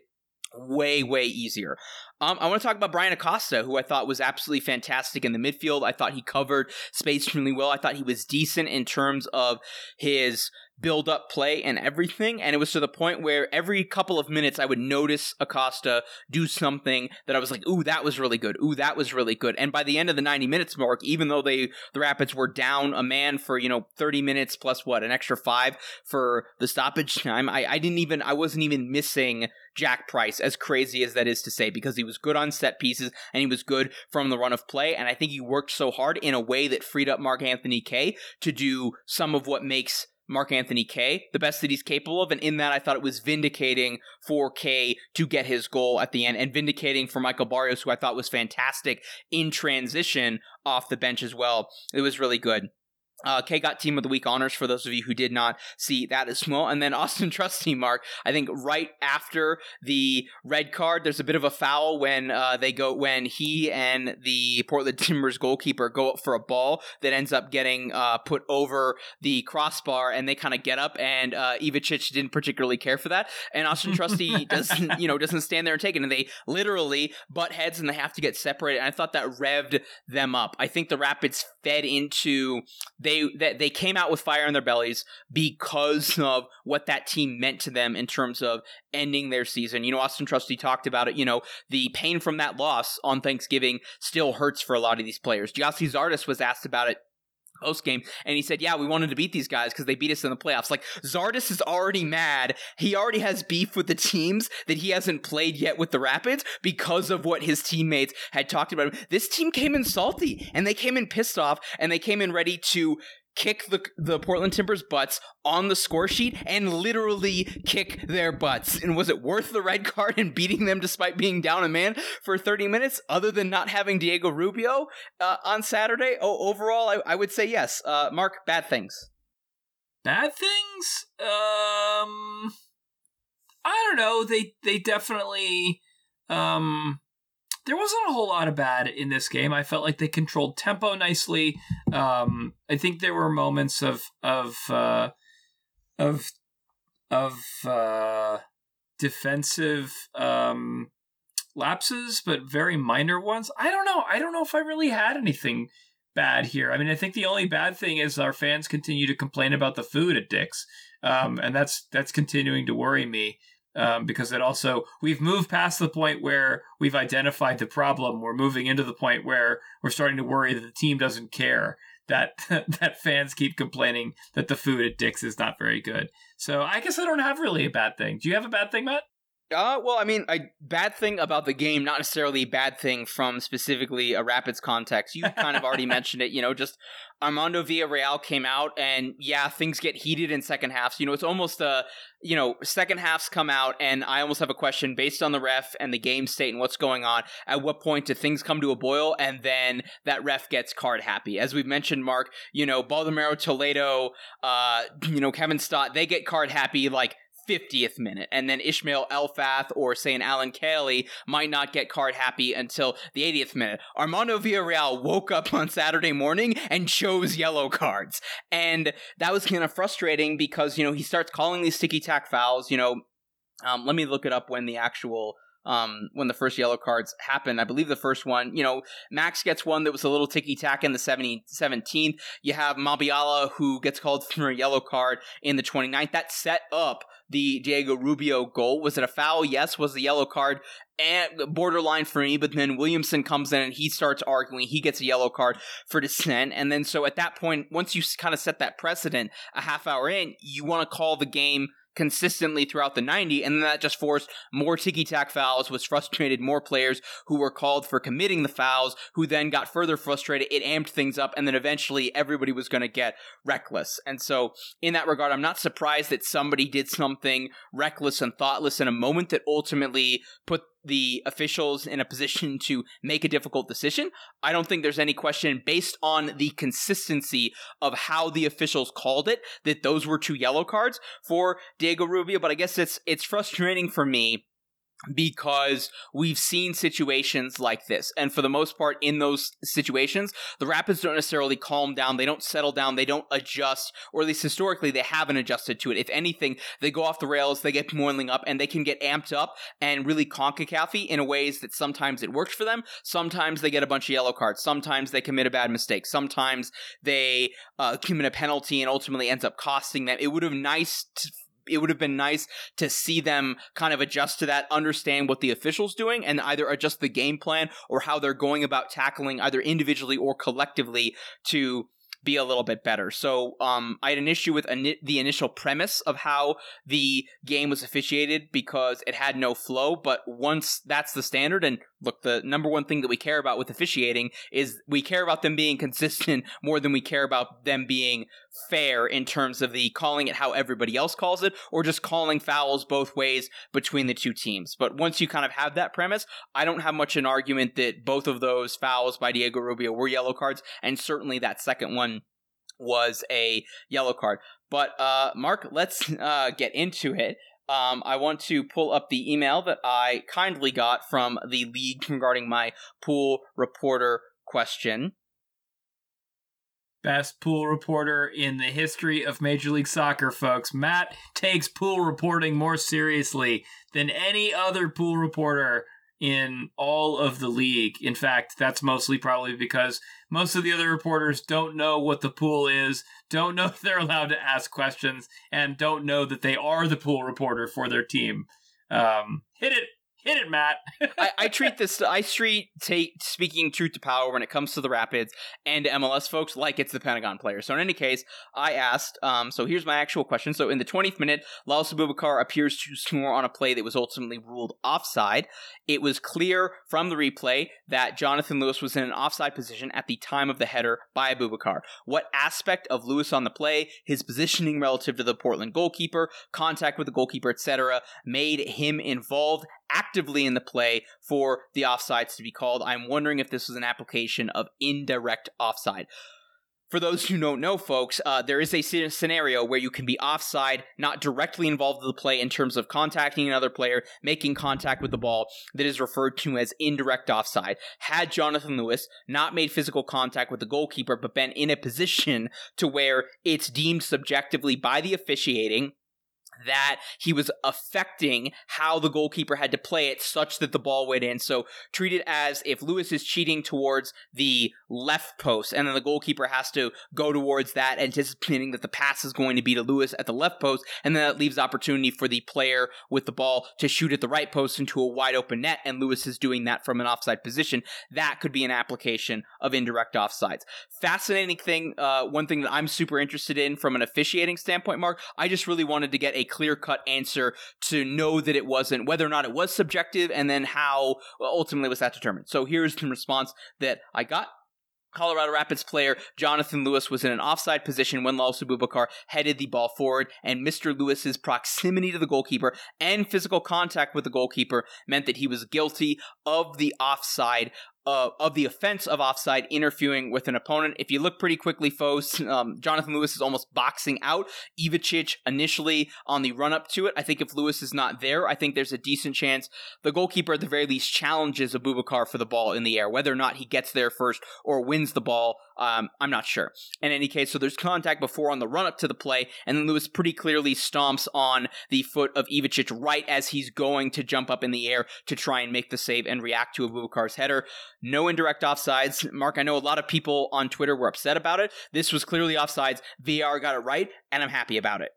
way way easier. Um, I want to talk about Bryan Acosta, who I thought was absolutely fantastic in the midfield. I thought he covered space really well. I thought he was decent in terms of his build up play and everything. And it was to the point where every couple of minutes I would notice Acosta do something that I was like, ooh, that was really good. Ooh, that was really good. And by the end of the 90 minutes mark, even though they, the Rapids were down a man for, you know, 30 minutes plus what, an extra five for the stoppage time, I, I didn't even, I wasn't even missing Jack Price, as crazy as that is to say, because he was good on set pieces and he was good from the run of play. And I think he worked so hard in a way that freed up Mark Anthony Kaye to do some of what makes Mark Anthony Kaye, the best that he's capable of. And in that, I thought it was vindicating for Kaye to get his goal at the end and vindicating for Michael Barrios, who I thought was fantastic in transition off the bench as well. It was really good. Uh, Kaye got Team of the Week honors for those of you who did not see that as well. And then [LAUGHS] Austin Trusty Mark, I think right after the red card, there's a bit of a foul when uh, they go when he and the Portland [LAUGHS] Timbers goalkeeper go up for a ball that ends up getting uh, put over the crossbar, and they kind of get up, and uh, Ivacic didn't particularly care for that, and Austin Trusty [LAUGHS] doesn't you know doesn't stand there and take it, and they literally butt heads and they have to get separated. And I thought that revved them up. I think the Rapids fed into they that they came out with fire in their bellies because of what that team meant to them in terms of ending their season. You know, Austin Trusty talked about it. You know, the pain from that loss on Thanksgiving still hurts for a lot of these players. Gyasi Zardes was asked about it post game, and he said, "Yeah, we wanted to beat these guys because they beat us in the playoffs." Like Zardes is already mad. He already has beef with the teams that he hasn't played yet with the Rapids because of what his teammates had talked about. This team came in salty, and they came in pissed off, and they came in ready to kick the the Portland Timbers butts on the score sheet and literally kick their butts. And was it worth the red card and beating them despite being down a man for 30 minutes other than not having Diego Rubio uh, on Saturday? Oh, overall I, I would say yes. Uh, Mark, bad things. Bad things? Um I don't know. They they definitely um there wasn't a whole lot of bad in this game. I felt like they controlled tempo nicely. Um, I think there were moments of of uh, of of uh, defensive um, lapses, but very minor ones. I don't know. I don't know if I really had anything bad here. I mean, I think the only bad thing is our fans continue to complain about the food at Dick's, um, and that's that's continuing to worry me um, because it also we've moved past the point where we've identified the problem. We're moving into the point where we're starting to worry that the team doesn't care that [LAUGHS] that fans keep complaining that the food at Dick's is not very good. So I guess I don't have really a bad thing. Do you have a bad thing, Matt? Uh, well, I mean, a bad thing about the game, not necessarily a bad thing from specifically a Rapids context. You kind of already [LAUGHS] mentioned it, you know, just Armando Villarreal came out and yeah, things get heated in second halves. You know, it's almost a, you know, second halves come out and I almost have a question based on the ref and the game state and what's going on. At what point do things come to a boil and then that ref gets card happy? As we've mentioned, Mark, you know, Baldomero Toledo, uh, [CLEARS THROAT] you know, Kevin Stott, they get card happy like 50th minute. And then Ismail Elfath or say an Alan Kelly might not get card happy until the 80th minute. Armando Villarreal woke up on Saturday morning and chose yellow cards. And that was kind of frustrating because, you know, he starts calling these sticky tack fouls, you know, um, let me look it up when the actual um, when the first yellow cards happened. I believe the first one, you know, Max gets one that was a little ticky tack in the 70, 17th. You have Mabiala who gets called [LAUGHS] for a yellow card in the 29th. That set up the Diego Rubio goal. Was it a foul? Yes. Was the yellow card and borderline for me? But then Williamson comes in and he starts arguing. He gets a yellow card for dissent. And then so at that point, once you kind of set that precedent a half hour in, you want to call the game consistently throughout the 90 and that just forced more ticky-tack fouls which frustrated more players who were called for committing the fouls who then got further frustrated. It amped things up and then eventually everybody was going to get reckless. And so in that regard i'm not surprised that somebody did something reckless and thoughtless in a moment that ultimately put the officials in a position to make a difficult decision. I don't think there's any question based on the consistency of how the officials called it that those were two yellow cards for Diego Rubio, but I guess it's it's frustrating for me because we've seen situations like this. And for the most part, in those situations, the Rapids don't necessarily calm down. They don't settle down. They don't adjust, or at least historically, they haven't adjusted to it. If anything, they go off the rails, they get moiling up, and they can get amped up and really CONCACAFy in ways that sometimes it works for them. Sometimes they get a bunch of yellow cards. Sometimes they commit a bad mistake. Sometimes they uh, commit a penalty and ultimately ends up costing them. It would have nice to, it would have been nice to see them kind of adjust to that, understand what the officials doing, and either adjust the game plan or how they're going about tackling either individually or collectively to be a little bit better. So um, I had an issue with the initial premise of how the game was officiated because it had no flow. But once that's the standard, and look, the number one thing that we care about with officiating is we care about them being consistent [LAUGHS] more than we care about them being fair in terms of the calling it how everybody else calls it or just calling fouls both ways between the two teams. But once you kind of have that premise, I don't have much an argument that both of those fouls by Diego Rubio were yellow cards, and certainly that second one was a yellow card. But uh, Mark, let's uh, get into it. Um, I want to pull up the email that I kindly got from the league regarding my pool reporter question. Best pool reporter in the history of Major League Soccer, folks. Matt takes pool reporting more seriously than any other pool reporter in all of the league. In fact, that's mostly probably because most of the other reporters don't know what the pool is, don't know [LAUGHS] if they're allowed to ask questions, and don't know that they are the pool reporter for their team. Um, hit it, Hit it, Matt. [LAUGHS] I, I, treat this. I treat speaking truth to power when it comes to the Rapids and MLS folks like it's the Pentagon Papers. So in any case, I asked. Um, so here's my actual question. So in the 20th minute, Lalas Abubakar appears to score on a play that was ultimately ruled offside. It was clear from the replay that Jonathan Lewis was in an offside position at the time of the header by Abubakar. What aspect of Lewis on the play, his positioning relative to the Portland goalkeeper, contact with the goalkeeper, etc., made him involved actively in the play for the offsides to be called. I'm wondering if this was an application of indirect offside. For those who don't know, folks, uh, there is a scenario where you can be offside, not directly involved in the play in terms of contacting another player, making contact with the ball, that is referred to as indirect offside. Had Jonathan Lewis not made physical contact with the goalkeeper, but been in a position to where it's deemed subjectively by the officiating that he was affecting how the goalkeeper had to play it such that the ball went in. So treat it as if Lewis is cheating towards the left post and then the goalkeeper has to go towards that, anticipating that the pass is going to be to Lewis at the left post, and then that leaves opportunity for the player with the ball to shoot at the right post into a wide open net, and Lewis is doing that from an offside position. That could be an application of indirect offsides. Fascinating thing, uh, one thing that I'm super interested in from an officiating standpoint, Mark, I just really wanted to get a clear cut answer to know that it wasn't, whether or not it was subjective, and then how ultimately was that determined. So here's the response that I got. Colorado Rapids player Jonathan Lewis was in an offside position when Lalas Abubakar headed the ball forward, and Mr. Lewis's proximity to the goalkeeper and physical contact with the goalkeeper meant that he was guilty of the offside uh, of the offense of offside interfering with an opponent. If you look pretty quickly, folks, [LAUGHS] um, Jonathan Lewis is almost boxing out Ivacic initially on the run up to it. I think if Lewis is not there, I think there's a decent chance the goalkeeper at the very least challenges Abubakar for the ball in the air. Whether or not he gets there first or wins the ball, um, I'm not sure. In any case, so there's contact before on the run up to the play, and then Lewis pretty clearly stomps on the foot of Ivacic right as he's going to jump up in the air to try and make the save and react to Abubakar's header. No indirect offsides. Mark, I know a lot of people on Twitter were upset about it. This was clearly offsides. VAR got it right, and I'm happy about it.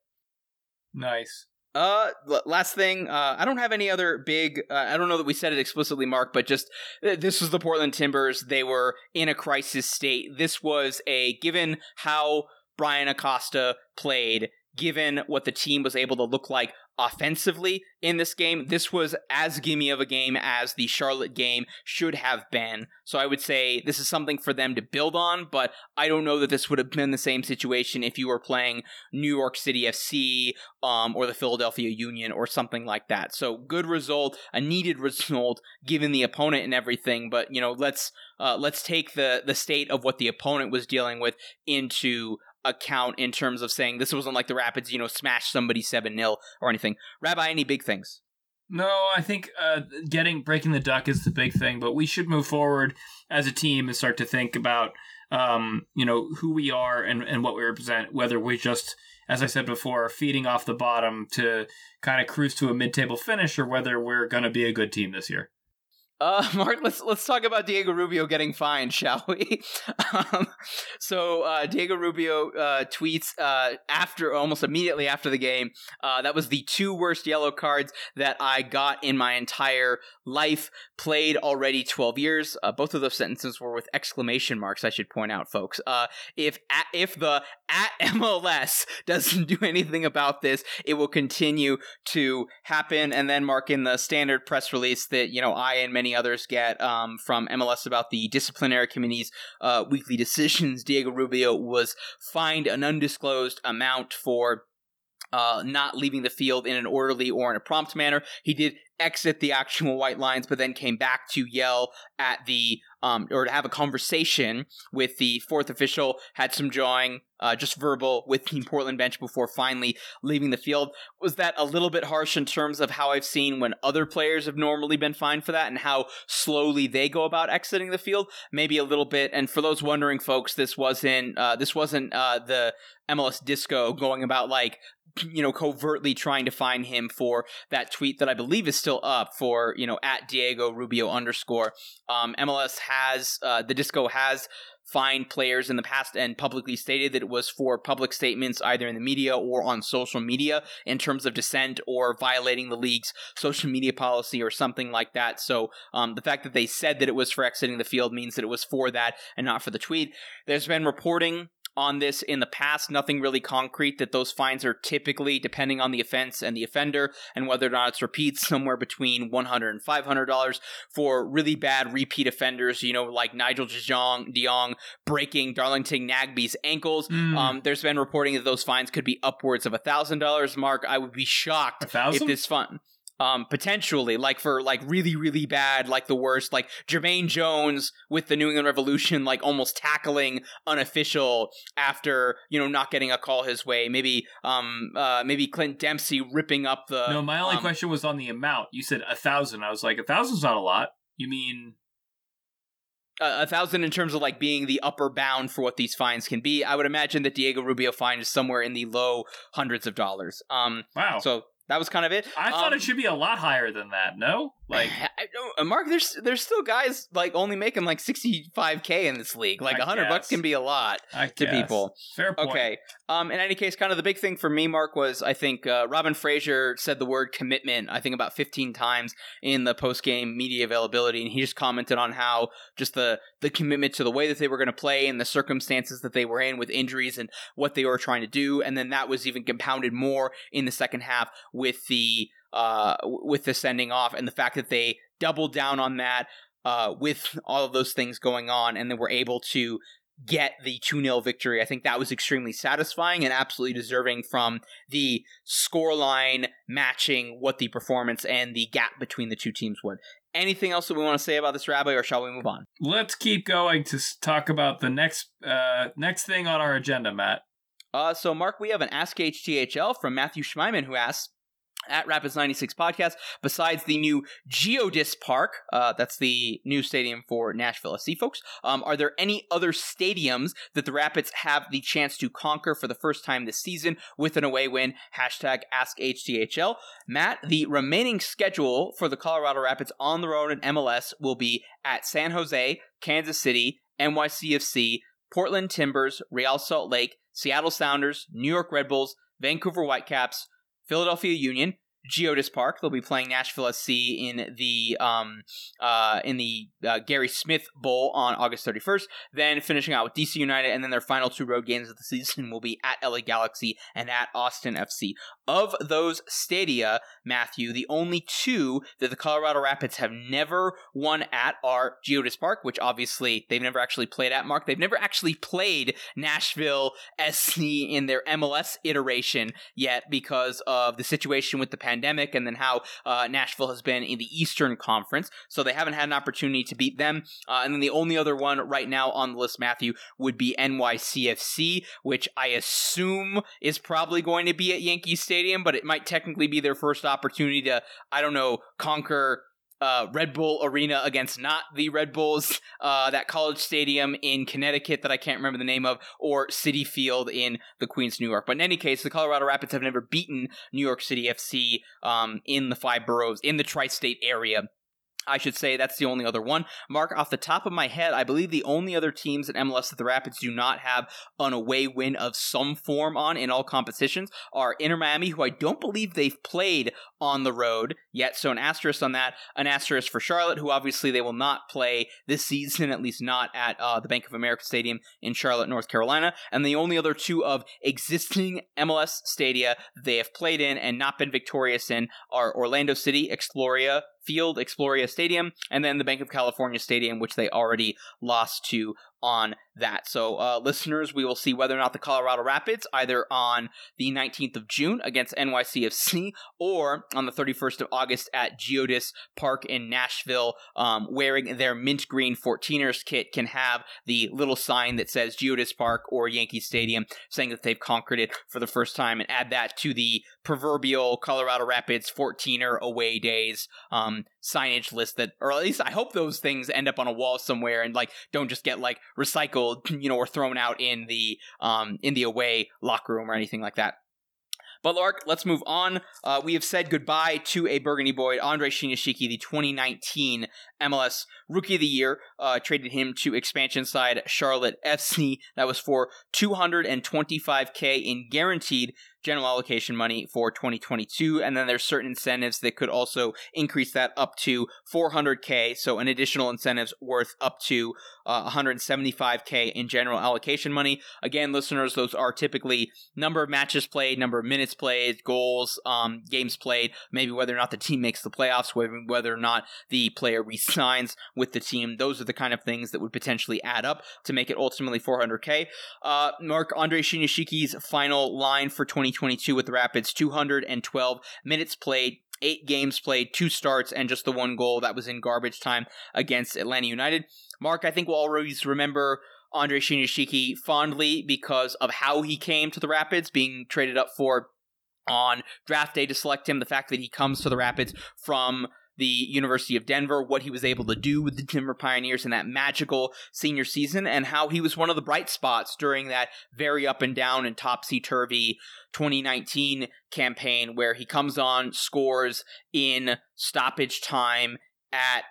Nice. Uh, last thing, uh, I don't have any other big. Uh, I don't know that we said it explicitly, Mark, but just uh, this was the Portland Timbers. They were in a crisis state. This was a given how Bryan Acosta played, given what the team was able to look like offensively in this game. This was as gimme of a game as the Charlotte game should have been. So I would say this is something for them to build on, but I don't know that this would have been the same situation if you were playing New York City FC um, or the Philadelphia Union or something like that. So good result, a needed result given the opponent and everything, but you know, let's uh, let's take the the state of what the opponent was dealing with into account in terms of saying this wasn't like the Rapids, you know, smashed somebody 7 0 or anything. Rabbi, any big things? No, I think uh, getting breaking the duck is the big thing, but we should move forward as a team and start to think about, um, you know, who we are and, and what we represent, whether we just, as I said before, feeding off the bottom to kind of cruise to a mid table finish or whether we're going to be a good team this year. Uh, [LAUGHS] Mark, let's let's talk about Diego Rubio getting fined, shall we? [LAUGHS] um, so uh, Diego Rubio uh, tweets uh, after almost immediately after the game. Uh, that was the two worst yellow cards that I got in my entire life. Played already twelve years. Uh, both of those sentences were with exclamation marks. I should point out, folks. if at, if the at [LAUGHS] MLS doesn't do anything about this, it will continue to happen. And then Mark in the standard press release that you know I and many others get um, from MLS about the disciplinary committee's uh, weekly decisions, [LAUGHS] Diego Rubio was fined an undisclosed amount for uh, not leaving the field in an orderly or in a prompt manner. He did exit the actual white lines, but then came back to yell at the um, or to have a conversation with the fourth official. Had some jawing, uh, just verbal, with the Portland bench before finally leaving the field. Was that a little bit harsh in terms of how I've seen when other players have normally been fined for that, and how slowly they go about exiting the field? Maybe a little bit. And for those wondering, folks, this wasn't uh, this wasn't uh, the MLS Disco going about like you know covertly trying to find him for that tweet that I believe is still up for you know at Diego Rubio underscore. Um, MLS has uh, the Disco has fined players in the past and publicly stated that it was for public statements either in the media or on social media in terms of dissent or violating the league's social media policy or something like that. So um, the fact that they said that it was for exiting the field means that it was for that and not for the tweet. There's been reporting on this in the past. Nothing really concrete that those fines are typically, depending on the offense and the offender, and whether or not it's repeats, somewhere between $100 and $500 for really bad repeat offenders, you know, like Nigel DeJong, DeJong breaking Darlington Nagbe's ankles. Mm. Um, there's been reporting that those fines could be upwards of $1,000. Mark, I would be shocked if this fine um, potentially, like for like really, really bad, like the worst, like Jermaine Jones with the New England Revolution, like almost tackling unofficial after you know not getting a call his way. Maybe, um, uh, maybe Clint Dempsey ripping up the. No, my only um, question was on the amount. You said a thousand. I was like, a thousand's not a lot. You mean a thousand in terms of like being the upper bound for what these fines can be. I would imagine that Diego Rubio fine is somewhere in the low hundreds of dollars. Um, wow. So that was kind of it. I thought um, it should be a lot higher than that. No. Like, [LAUGHS] I don't, uh, Mark, there's there's still guys like only making like 65k in this league. Like I a hundred bucks can be a lot I to guess. people. Fair point. Okay. Um, in any case, kind of the big thing for me, Mark, was I think uh, Robin Fraser said the word commitment. I think about 15 times in the post game media availability, and he just commented on how just the the commitment to the way that they were going to play and the circumstances that they were in with injuries and what they were trying to do, and then that was even compounded more in the second half with the uh with the sending off and the fact that they doubled down on that uh with all of those things going on, and then were able to get the 2 0 victory. I think that was extremely satisfying and absolutely deserving from the scoreline matching what the performance and the gap between the two teams would. Anything else that we want to say about this, Rabbi, or shall we move on? Let's keep going to talk about the next uh next thing on our agenda, Matt. Uh, so, Mark, we have an Ask HTHL from Matthew Schmeiman who asks, at Rapids 96 podcast, besides the new Geodis Park, uh, that's the new stadium for Nashville SC folks, um, are there any other stadiums that the Rapids have the chance to conquer for the first time this season with an away win? Hashtag Ask AskHTHL. Matt, the remaining schedule for the Colorado Rapids on the road in MLS will be at San Jose, Kansas City, NYCFC, Portland Timbers, Real Salt Lake, Seattle Sounders, New York Red Bulls, Vancouver Whitecaps, Philadelphia Union, Geodis Park. They'll be playing Nashville SC in the um uh in the uh, Gary Smith Bowl on August 31st. Then finishing out with DC United, and then their final two road games of the season will be at LA Galaxy and at Austin FC. Of those stadia, Matthew, the only two that the Colorado Rapids have never won at are Geodis Park, which obviously they've never actually played at. Mark, they've never actually played Nashville SC in their MLS iteration yet because of the situation with the pandemic and then how uh, Nashville has been in the Eastern Conference. So they haven't had an opportunity to beat them. Uh, and then the only other one right now on the list, Matthew, would be NYCFC, which I assume is probably going to be at Yankee Stadium, but it might technically be their first opportunity to, I don't know, conquer uh, Red Bull Arena against not the Red Bulls, [LAUGHS] uh, that college stadium in Connecticut that I can't remember the name of, or Citi Field in the Queens, New York. But in any case, the Colorado Rapids have never beaten New York City FC um, in the five boroughs, in the tri state area. I should say that's the only other one. Mark, off the top of my head, I believe the only other teams in MLS that the Rapids do not have an away win of some form on in all competitions are Inter Miami, who I don't believe they've played on the road yet. So an asterisk on that. An asterisk for Charlotte, who obviously they will not play this [LAUGHS] season, at least not at uh, the Bank of America Stadium in Charlotte, North Carolina. And the only other two of existing MLS stadia they have played in and not been victorious in are Orlando City, Exploria Field, Exploria Stadium, and then the Banc of California Stadium, which they already lost to on that. So, uh, listeners, we will see whether or not the Colorado Rapids, either on the 19th of June against NYCFC or on the 31st of August at Geodis Park in Nashville, um, wearing their mint green 14ers kit, can have the little sign that says Geodis Park or Yankee Stadium, saying that they've conquered it for the first time, and add that to the proverbial Colorado Rapids 14er away days um, signage list that, or at least I hope those things end up on a wall somewhere and like don't just get like recycled, [CLEARS THROAT] you know, or thrown out in the um in the away locker room or anything like that. But Lark, let's move on. Uh, we have said goodbye to a Burgundy boy, Andre Shinyashiki, the 2019 MLS Rookie of the Year. Uh, traded him to expansion side Charlotte FC. That was for 225k in guaranteed general allocation money for 2022 and then there's certain incentives that could also increase that up to 400k so an additional incentives worth up to uh, 175k in general allocation money. Again listeners those are typically number of matches played number of minutes played goals um, games played maybe whether or not the team makes the playoffs whether, or not the player resigns with the team. Those are the kind of things that would potentially add up to make it ultimately 400k uh, mark andre shinyashiki's final line for 20 2022 with the Rapids 212 minutes played, eight games played, two starts, and just the one goal that was in garbage time against Atlanta United. Mark, I think we'll always remember Andre Shinyashiki fondly because of how he came to the Rapids, being traded up for on draft day to select him. The fact that he comes to the Rapids from the University of Denver, what he was able to do with the Denver Pioneers in that magical senior season, and how he was one of the bright spots during that very up and down and topsy turvy 2019 campaign where he comes on, scores in stoppage time at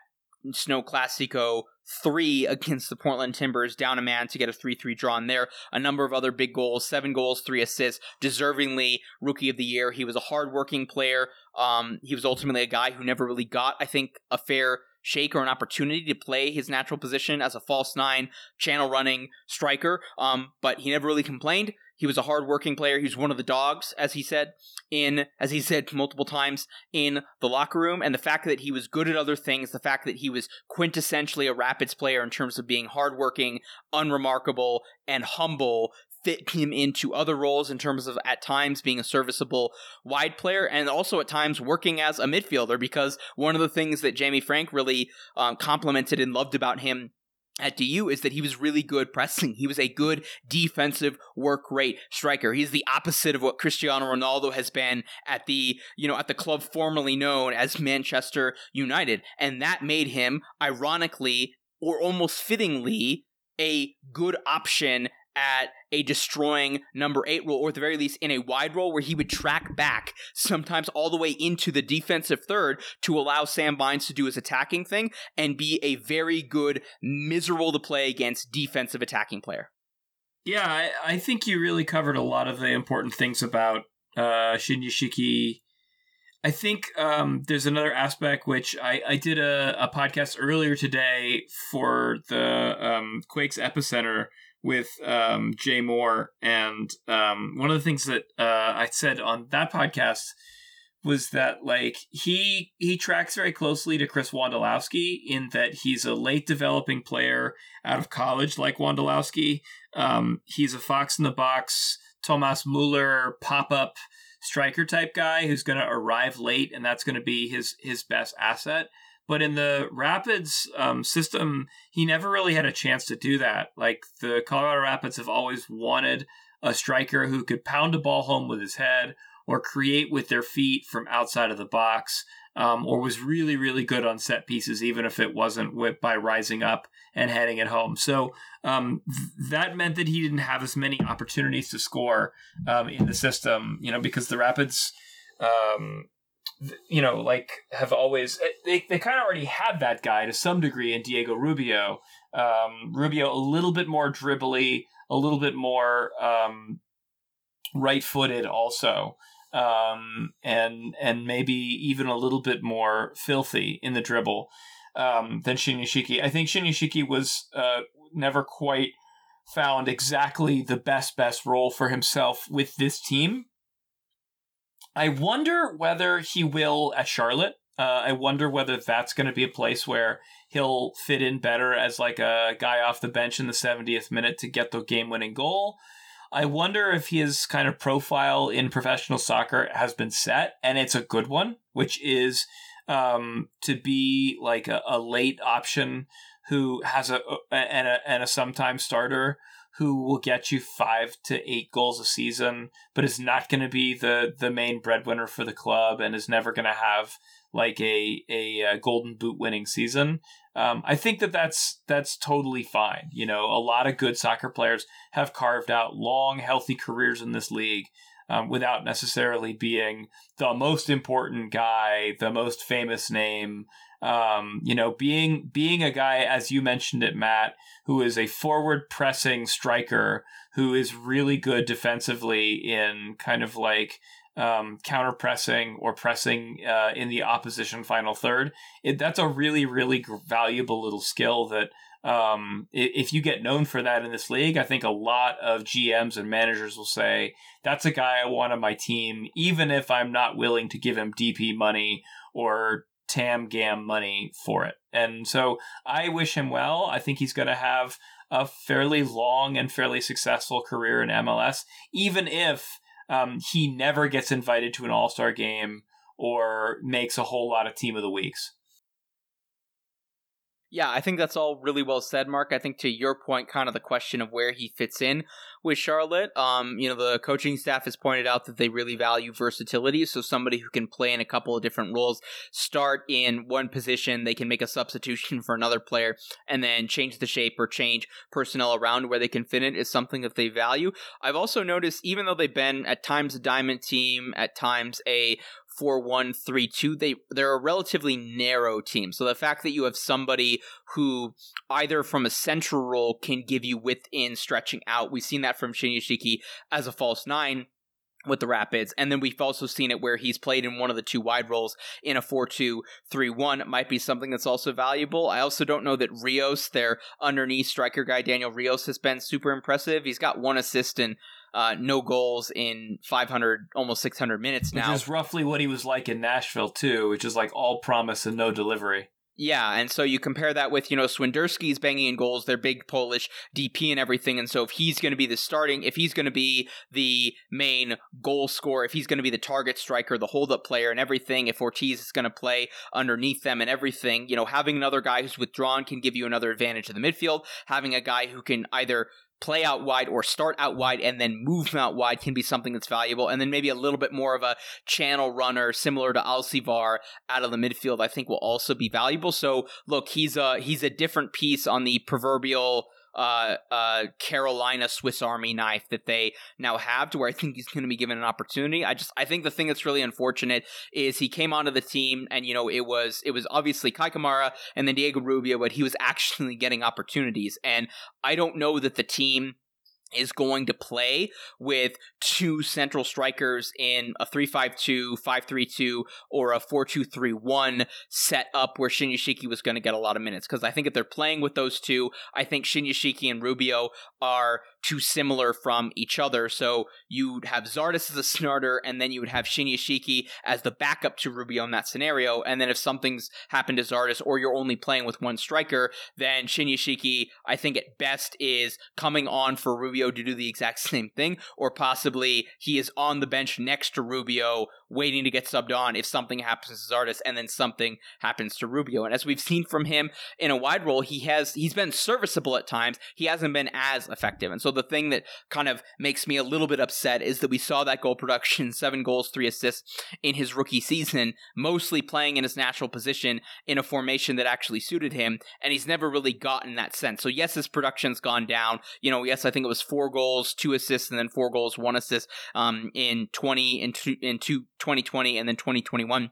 Snow Classico three against the Portland Timbers, down a man to get a 3 3 draw in there. A number of other big goals, seven goals, three assists, deservingly Rookie of the Year. He was a hardworking player. Um, he was ultimately a guy who never really got, I think, a fair shake or an opportunity to play his natural position as a false nine, channel running striker. Um, but he never really complained. He was a hardworking player. He was one of the dogs, as he said in, as he said multiple times in the locker room. And the fact that he was good at other things, the fact that he was quintessentially a Rapids player in terms of being hardworking, unremarkable, and humble, fit him into other roles in terms of at times being a serviceable wide player and also at times working as a midfielder because one of the things that Jamie Frank really um, complimented and loved about him at DU is that he was really good pressing. He was a good defensive work rate striker. He's the opposite of what Cristiano Ronaldo has been at the, you know, at the club formerly known as Manchester United. And that made him, ironically, or almost fittingly, a good option at a destroying number eight role, or at the very least in a wide role where he would track back, sometimes all the way into the defensive third to allow Sam Vines to do his attacking thing and be a very good, miserable to play against defensive attacking player. Yeah, I, I think you really covered a lot of the important things about uh, Shinyashiki. I think um, there's another aspect which I, I did a, a podcast earlier today for the um, Quakes Epicenter with um, Jay Moore, and um, one of the things that uh, I said on that podcast was that like he he tracks very closely to Chris Wondolowski in that he's a late developing player out of college like Wondolowski. Um, he's a fox in the box, Thomas Muller pop up striker type guy who's going to arrive late, and that's going to be his his best asset. But in the Rapids um, system, he never really had a chance to do that. Like the Colorado Rapids have always wanted a striker who could pound a ball home with his head or create with their feet from outside of the box, um, or was really, really good on set pieces, even if it wasn't with, by rising up and heading it home. So um, th- that meant that he didn't have as many opportunities to score um, in the system, you know, because the Rapids um, you know, like have always eh, they they kind of already had that guy to some degree in Diego Rubio. Um, Rubio a little bit more dribbly, a little bit more um, right-footed also, um, and and maybe even a little bit more filthy in the dribble um, than Shinyashiki. I think Shinyashiki was uh, never quite found exactly the best best role for himself with this team I wonder whether he will at Charlotte. Uh, I wonder whether that's going to be a place where he'll fit in better as like a guy off the bench in the 70th minute to get the game winning goal. I wonder if his kind of profile in professional soccer has been set, and it's a good one, which is um, to be like a, a late option who has a and a and a sometime starter who will get you five to eight goals a season, but is not going to be the the main breadwinner for the club and is never going to have like a, a, a golden boot winning season. Um, I think that that's that's totally fine. You know, a lot of good soccer players have carved out long, healthy careers in this league. Um, without necessarily being the most important guy, the most famous name, um, you know, being being a guy as you mentioned it, Matt, who is a forward pressing striker who is really good defensively in kind of like um, counter pressing or pressing uh, in the opposition final third. It, that's a really really valuable little skill that. Um, if you get known for that in this league, I think a lot of GMs and managers will say that's a guy I want on my team, even if I'm not willing to give him DP money or tam gam money for it. And so I wish him well. I think he's going to have a fairly long and fairly successful career in MLS, even if um, he never gets invited to an All Star game or makes a whole lot of Team of the Weeks. Yeah, I think that's all really well said, Mark. I think to your point, kind of the question of where he fits in with Charlotte. Um, you know, the coaching staff has pointed out that they really value versatility. So somebody who can play in a couple of different roles, start in one position, they can make a substitution for another player, and then change the shape or change personnel around where they can fit in is something that they value. I've also noticed, even though they've been at times a diamond team, at times a four one three two. They they're a relatively narrow team. So the fact that you have somebody who either from a central role can give you within stretching out. We've seen that from Shinyashiki as a false nine with the Rapids. And then we've also seen it where he's played in one of the two wide roles in a 4 2 3 1. might be something that's also valuable. I also don't know that Rios, their underneath striker guy, Daniel Rios, has been super impressive. He's got one assist and uh, no goals in 500, almost 600 minutes now. Which is roughly what he was like in Nashville, too, which is like all promise and no delivery. Yeah, and so you compare that with, you know, Swiderski's banging in goals, they're big Polish DP and everything. And so if he's going to be the starting, if he's going to be the main goal scorer, if he's going to be the target striker, the hold up player and everything, if Ortiz is going to play underneath them and everything, you know, having another guy who's withdrawn can give you another advantage in the midfield. Having a guy who can either play out wide or start out wide and then move out wide can be something that's valuable. And then maybe a little bit more of a channel runner similar to Alcivar out of the midfield, I think will also be valuable. So look, he's a he's a different piece on the proverbial uh, uh, Carolina Swiss Army knife that they now have to where I think he's going to be given an opportunity. I just I think the thing that's really unfortunate is he came onto the team and you know it was it was obviously Kei Kamara and then Diego Rubio, but he was [LAUGHS] actually getting opportunities, and I don't know that the team is going to play with two central strikers in a 3-5-2, 5-3-2, or a 4-2-3-1 set up where Shinyashiki was going to get a lot of minutes. Because I think if they're playing with those two, I think Shinyashiki and Rubio are too similar from each other. So you'd have Zardes as a snarter, and then you would have Shinyashiki as the backup to Rubio in that scenario. And then if something's happened to Zardes, or you're only playing with one striker, then Shinyashiki, I think at best, is coming on for Rubio to do the exact [LAUGHS] same thing, or possibly he is on the bench next to Rubio waiting to get subbed on if something happens to Zardes and then something happens to Rubio. And as we've seen from him in a wide role, he has he's been serviceable at times. He hasn't been as effective. And so the thing that kind of makes me a little bit upset is that we saw that goal production, [LAUGHS] seven goals, three assists in his rookie season, mostly playing in his natural position in a formation that actually suited him, and he's never really gotten that sense. So yes, his production's gone down. You know, yes, I think it was four goals, two assists, and then four goals, one assist um, in twenty in two, in two 2020 and then 2021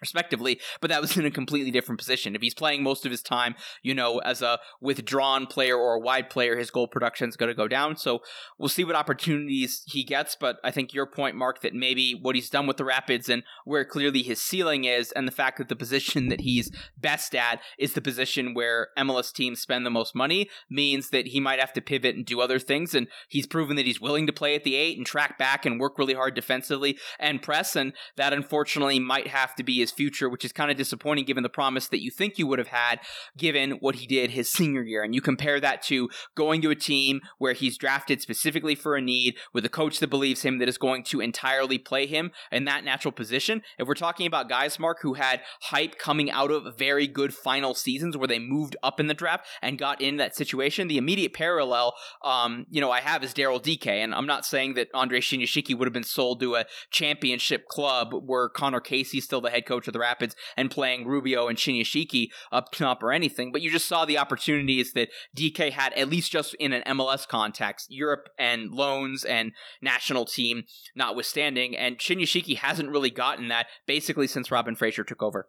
respectively, but that was in a completely different position. If he's playing most of his time, you know, as a withdrawn player or a wide player, his goal production is going to go down. So we'll see what opportunities he gets. But I think your point, Mark, that maybe what he's done with the Rapids and where clearly his ceiling is, and the fact that the position that he's best at is the position where MLS teams spend the most money, means that he might have to pivot and do other things. And he's proven that he's willing to play at the eight and track back and work really hard defensively and press. And that unfortunately might have to be his future, which is kind of disappointing given the promise that you think you would have had given what he did his [LAUGHS] senior year. And you compare that to going to a team where he's drafted specifically for a need with a coach that believes him that is going to entirely play him in that natural position. If we're talking about guys, Mark, who had hype coming out of very good final seasons where they moved up in the draft and got in that situation, the immediate parallel, um, you know, I have is Daryl Dike. And I'm not saying that Andre Shinyashiki would have been sold to a championship club where Conor Casey's still the head coach of the Rapids and playing Rubio and Shinyashiki up top or anything, but you just saw the opportunities that Dike had, at least just in an MLS context, Europe and loans and national team notwithstanding. And Shinyashiki hasn't really gotten that basically since Robin Fraser took over.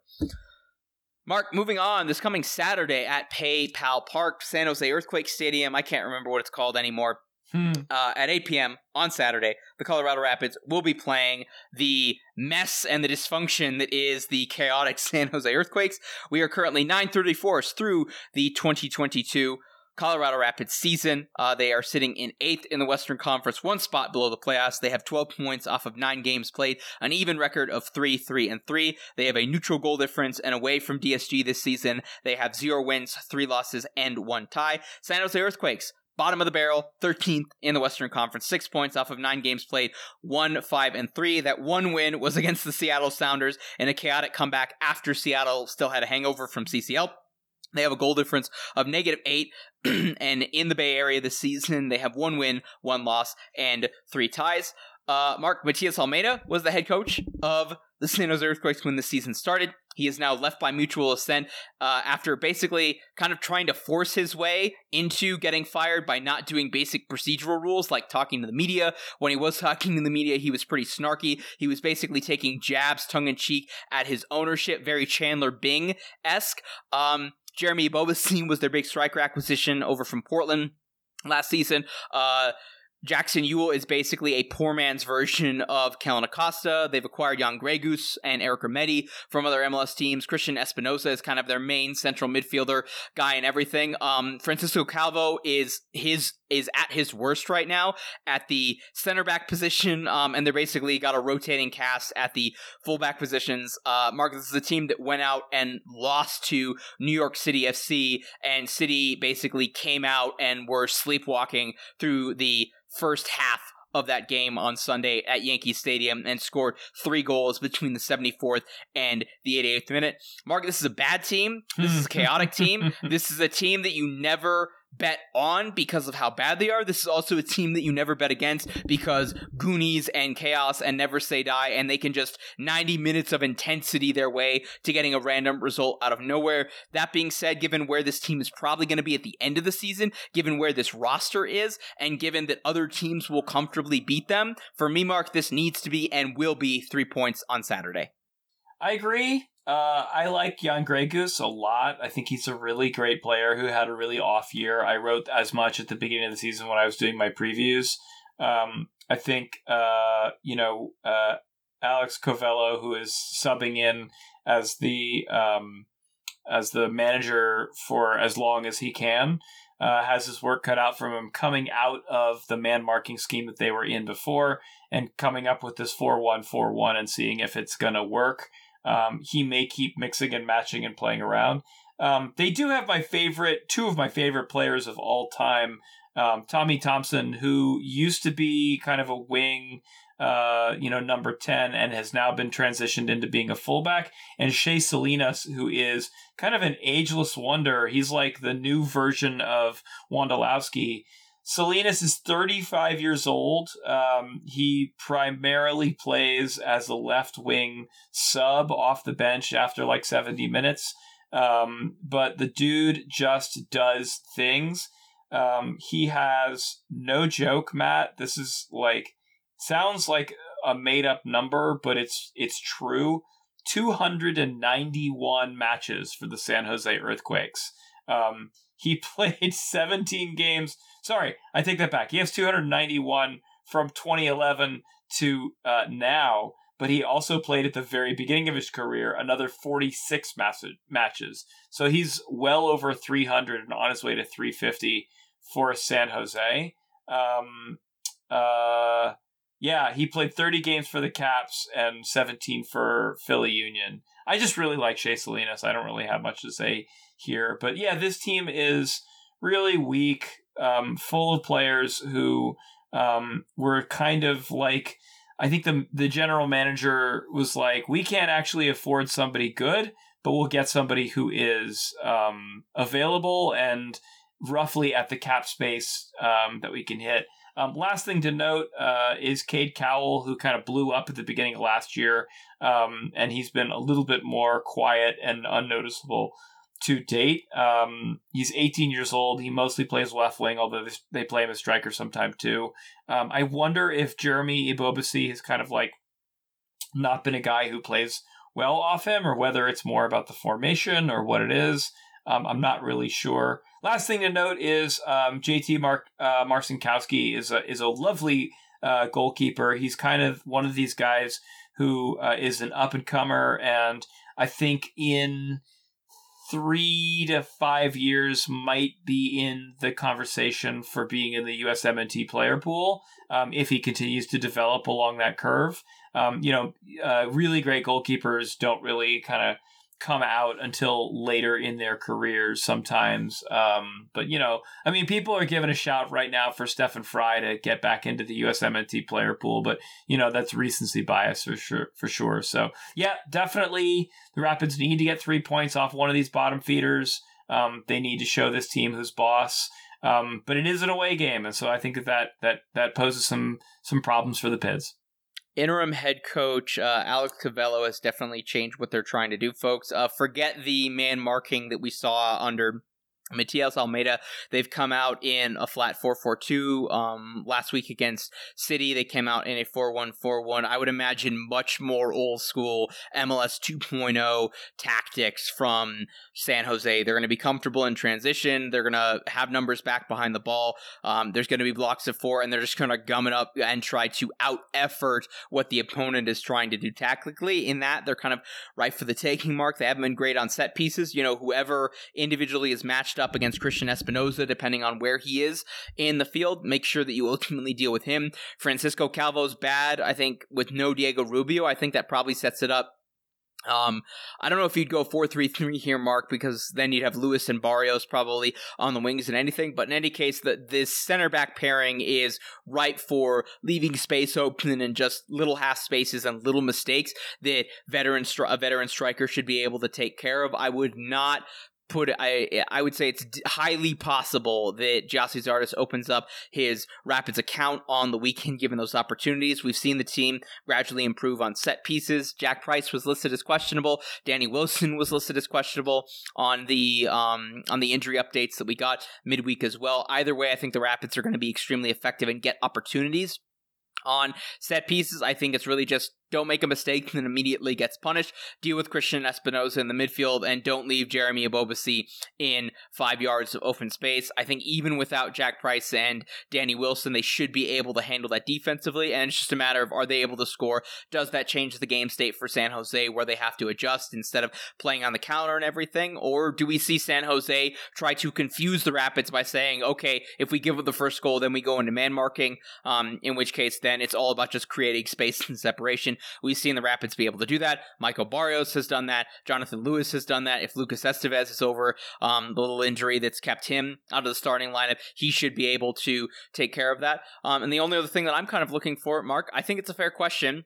Mark, moving on, this coming Saturday at PayPal Park, San Jose Earthquake Stadium. I can't remember what it's called anymore. Hmm. Uh, at 8 p.m. on Saturday, the Colorado Rapids will be playing the mess and the dysfunction that is the chaotic [LAUGHS] San Jose Earthquakes. We are currently 934 through the 2022 Colorado Rapids season. Uh, they are sitting in eighth in the Western Conference, one spot below the playoffs. They have 12 points off of nine games played, an even record of three, three, and three. They have a neutral goal difference, and away from DSG this season, they have zero wins, three losses, and one tie. San Jose Earthquakes bottom of the barrel, 13th in the Western Conference, six points off of nine games played, one, five, and three. That one win was [LAUGHS] against the Seattle Sounders in a chaotic comeback after Seattle still had a hangover from CCL. They have a goal difference of negative eight, [CLEARS THROAT] and in the Bay Area this season, they have one win, one loss, and three ties. Uh, Mark Matias Almeyda was the head coach of the San Jose Earthquakes when the season started. He is now left by mutual assent uh, after basically kind of trying to force his way into getting fired by not doing basic procedural rules like talking to the media. When he was talking to the media, he was pretty snarky. He was basically taking jabs tongue in cheek at his ownership, very Chandler Bing esque. Um, Jeremy Ebobisse was their big striker acquisition over from Portland last season. Uh, Jackson Yueill is basically a poor man's version of Kellyn Acosta. They've acquired Jan Gregus and Eric Remedi from other MLS teams. Cristian Espinoza is kind of their main central midfielder guy and everything. Um, Francisco Calvo is his is at his worst right now at the center back position, um, and they're basically got a rotating cast at the fullback positions. Uh, Mark, this is a team that went out and lost to New York City FC, and City basically came out and were sleepwalking through the first half of that game on Sunday at Yankee Stadium and scored three goals between the 74th and the 88th minute. Mark, this is a bad team. This is a hmm. chaotic team. [LAUGHS] This is a team that you never bet on because of how bad they are. This is also a team that you never bet against because Goonies and Chaos and Never Say Die, and they can just 90 minutes of intensity their way to getting a random result out of nowhere. That being said, given where this team is probably going to be at the end of the season, given where this roster is, and given that other teams will comfortably beat them, for me, Mark, this needs to be and will be three points on Saturday. I agree. Uh, I like Jan Gregus a lot. I think he's a really great player who had a really off year. I wrote as much at the beginning of the season when I was doing my previews. Um, I think, uh, you know, uh, Alex Covelo, who is subbing in as the um, as the manager for as long as he can, uh, has his work cut out from him coming out of the man marking scheme that they were in before and coming up with this 4 1 4 1 and seeing if it's going to work. Um, he may keep mixing and matching and playing around. Um, they do have my favorite, two of my favorite players of all time. Um, Tommy Thompson, who used to be kind of a wing, uh, you know, number 10 and has now been transitioned into being a fullback. And Shea Salinas, who is kind of an ageless wonder. He's like the new version of Wondolowski. Salinas is 35 years old. Um, he primarily plays as a left wing sub off the bench after like 70 minutes. Um, but the dude just does things. Um, he has no joke, Matt. This is like sounds like a made up number, but it's it's true. 291 matches for the San Jose Earthquakes. Um, he [LAUGHS] played 17 games. Sorry, I take that back. He has 291 from 2011 to uh, now, but he also played at the very beginning of his career another 46 mass- matches. So he's well over 300 and on his way to 350 for San Jose. Um, uh, yeah, he played 30 games for the Caps and 17 for Philly Union. I just really like Shea Salinas. I don't really have much to say here. But yeah, this team is really weak, um, full of players who um, were kind of like. I think the the general manager was like, we can't actually afford somebody good, but we'll get somebody who is um, available and roughly at the cap space um, that we can hit. Um, last thing to note uh, is Cade Cowell, who kind of blew up at the beginning of last year, um, and he's been a little bit more quiet and unnoticeable to date. Um, he's 18 years old. He mostly plays left wing, although they play him as striker sometime too. Um, I wonder if Jeremy Ebobisse has kind of like not been a guy who plays well off him, or whether it's more about the formation or what it is. Um, I'm not really sure. Last thing to note is um, JT Mark uh, Marcinkowski is a is a lovely uh, goalkeeper. He's kind of one of these guys who uh, is an up and comer, and I think in three to five years might be in the conversation for being in the USMNT player pool um, if he continues to develop along that curve. Um, you know, uh, really great goalkeepers don't really kind of come out until later in their careers sometimes. Um, but you know, I mean, people are giving a shout right now for Stefan Frei to get back into the USMNT player pool, but you know that's recency bias for sure. For sure. So yeah, definitely the Rapids need to get three points off one of these bottom feeders. Um, they need to show this team who's boss. Um, but it is an away game, and so I think that that that, poses some some problems for the Pids. Interim head coach uh, Alex Covelo has definitely changed what they're trying to do, folks. Uh, forget the man marking that we saw under Matias Almeyda. They've come out in a flat 4-4-2. Um, last week against City, they came out in a 4-1-4-1. I would imagine much more old school MLS 2.0 tactics from San Jose. They're going to be comfortable in transition. They're going to have numbers back behind the ball. Um, there's going to be blocks of four, and they're just going to gum it up and try to out effort what the opponent is trying to do tactically. In that, they're kind of right for the taking mark. They haven't been great on set pieces. You know, whoever individually is matched up against Cristian Espinoza, depending on where he is in the field, make sure that you [LAUGHS] ultimately deal with him. Francisco Calvo's bad. I think with no Diego Rubio, I think that probably sets it up um, I don't know if you'd go four three three here, Mark, because then you'd have Lewis and Barrios probably on the wings and anything. But in any case, that this center back pairing is right for leaving space open and just little half spaces and little mistakes that veteran a veteran striker should be able to take care of. I would not put I I would say it's highly possible that Gyasi Zardes opens up his Rapids account on the weekend given those opportunities. We've seen the team gradually improve on set pieces. Jack Price was listed as questionable. Danny Wilson [LAUGHS] was listed as questionable on the um on the injury updates that we got midweek as well. Either way, I think the Rapids are going to be extremely effective and get opportunities on set pieces. I think it's really just don't make a mistake and then immediately gets punished. Deal with Cristian Espinoza in the midfield and don't leave Jeremy Ebobisse in five yards of open space. I think even without Jack Price and Danny Wilson, they should be able to handle that defensively. And it's just a matter of are they able to score? Does that change the game state for San Jose where they have to adjust instead of playing on the counter and everything? Or do we see San Jose try to confuse the Rapids by saying, okay, if we give up the first goal, then we go into man marking, um, in which case then it's all about just creating space [LAUGHS] and separation. We've seen the Rapids be able to do that. Michael Barrios has done that. Jonathan Lewis has done that. If Lucas Esteves is over um, the little injury that's kept him out of the starting lineup, he should be able to take care of that. Um, and the only other thing that I'm kind of looking for, Mark, I think it's a fair question.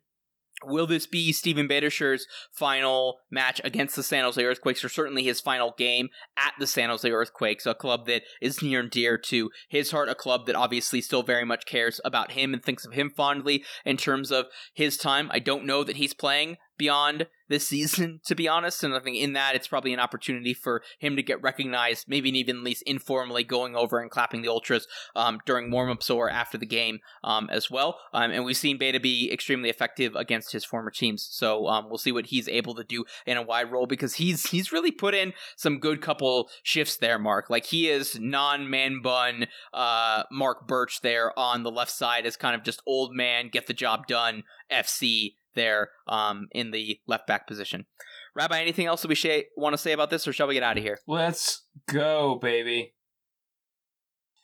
Will this be Steven Beitashour's final match against the San Jose Earthquakes, or certainly his final game at the San Jose Earthquakes, a club that is near and dear to his heart, a club that obviously still very much cares about him and thinks of him fondly in terms of his time? I don't know that he's playing beyond this season, [LAUGHS] to be honest. And I think in that, it's probably an opportunity for him to get recognized, maybe even at least informally going over and clapping the Ultras um, during warmups or after the game um, as well. Um, and we've seen Beta be extremely effective against his former teams. So um, we'll see what he's able to do in a wide role because he's he's really put in some good couple shifts there, Mark. Like he is non man bun uh, Marc Burch there on the left side as kind of just old man, get the job done FC there um, in the left back position. Rabbi, anything else that we sh- want to say about this, or shall we get out of here? Let's go, baby.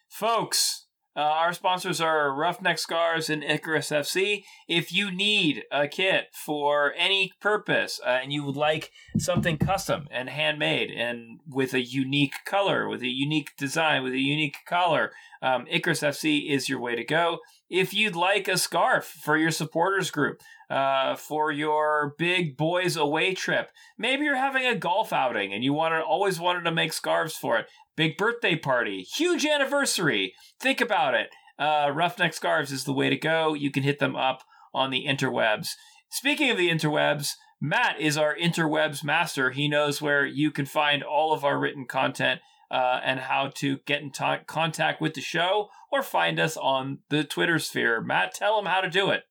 Folks, uh, our sponsors are Roughneck Scarves and Icarus FC. If you need a kit for any purpose uh, and you would like something custom and handmade and with a unique color, with a unique design, with a unique collar, um, Icarus FC is your way to go. If you'd like a scarf for your supporters group, uh, for your big boys away trip, maybe you're having a golf outing and you wanted always wanted to make scarves for it. Big birthday party, huge anniversary. Think about it. Uh, Roughneck Scarves is the way to go. You can hit them up on the interwebs. Speaking of the interwebs, Matt is our interwebs master. He knows where you can find all of our written content uh, and how to get in t- contact with the show or find us on the Twitter sphere. Matt, tell them how to do it.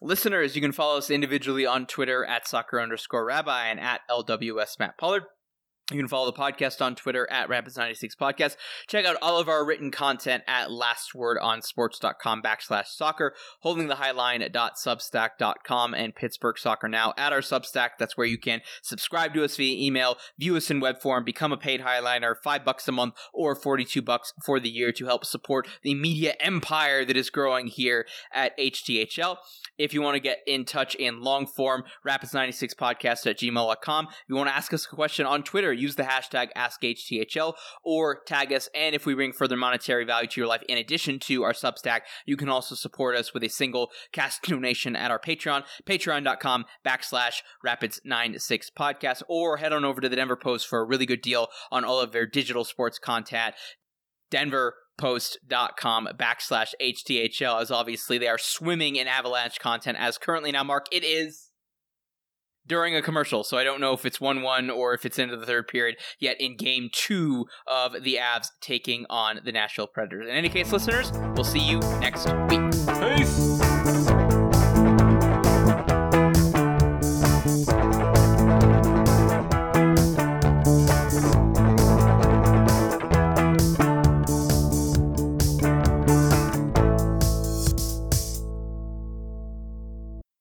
Listeners, you can follow us individually on Twitter at soccer underscore rabbi and at LWS Matt Pollard. You can follow the podcast on Twitter at Rapids96 Podcast. Check out all of our written content at lastwordonsports.com backslash soccer, holding the high line at .substack.com and Pittsburgh Soccer Now at our Substack. That's where you can subscribe to us via email, view us in web form, become a paid highliner, five bucks a month or 42 bucks for the year to help support the media empire that is growing here at HTHL. If you want to get in touch in long form, Rapids96podcast at gmail.com. If you want to ask us a question on Twitter, use the hashtag AskHTHL or tag us. And if we bring further monetary value to your life, in addition to our Substack, you can also support us with a single cast [LAUGHS] donation at our Patreon, patreon.com backslash Rapids96 podcast, or head on over to the Denver Post for a really good deal on all of their digital sports content. denverpost.com backslash HTHL, as obviously they are swimming in Avalanche content as currently now, Mark, it is during a commercial, so I don't know if it's 1 1 or if it's into the third period yet in game two of the Avs taking on the Nashville Predators. In any case, listeners, we'll see you next week.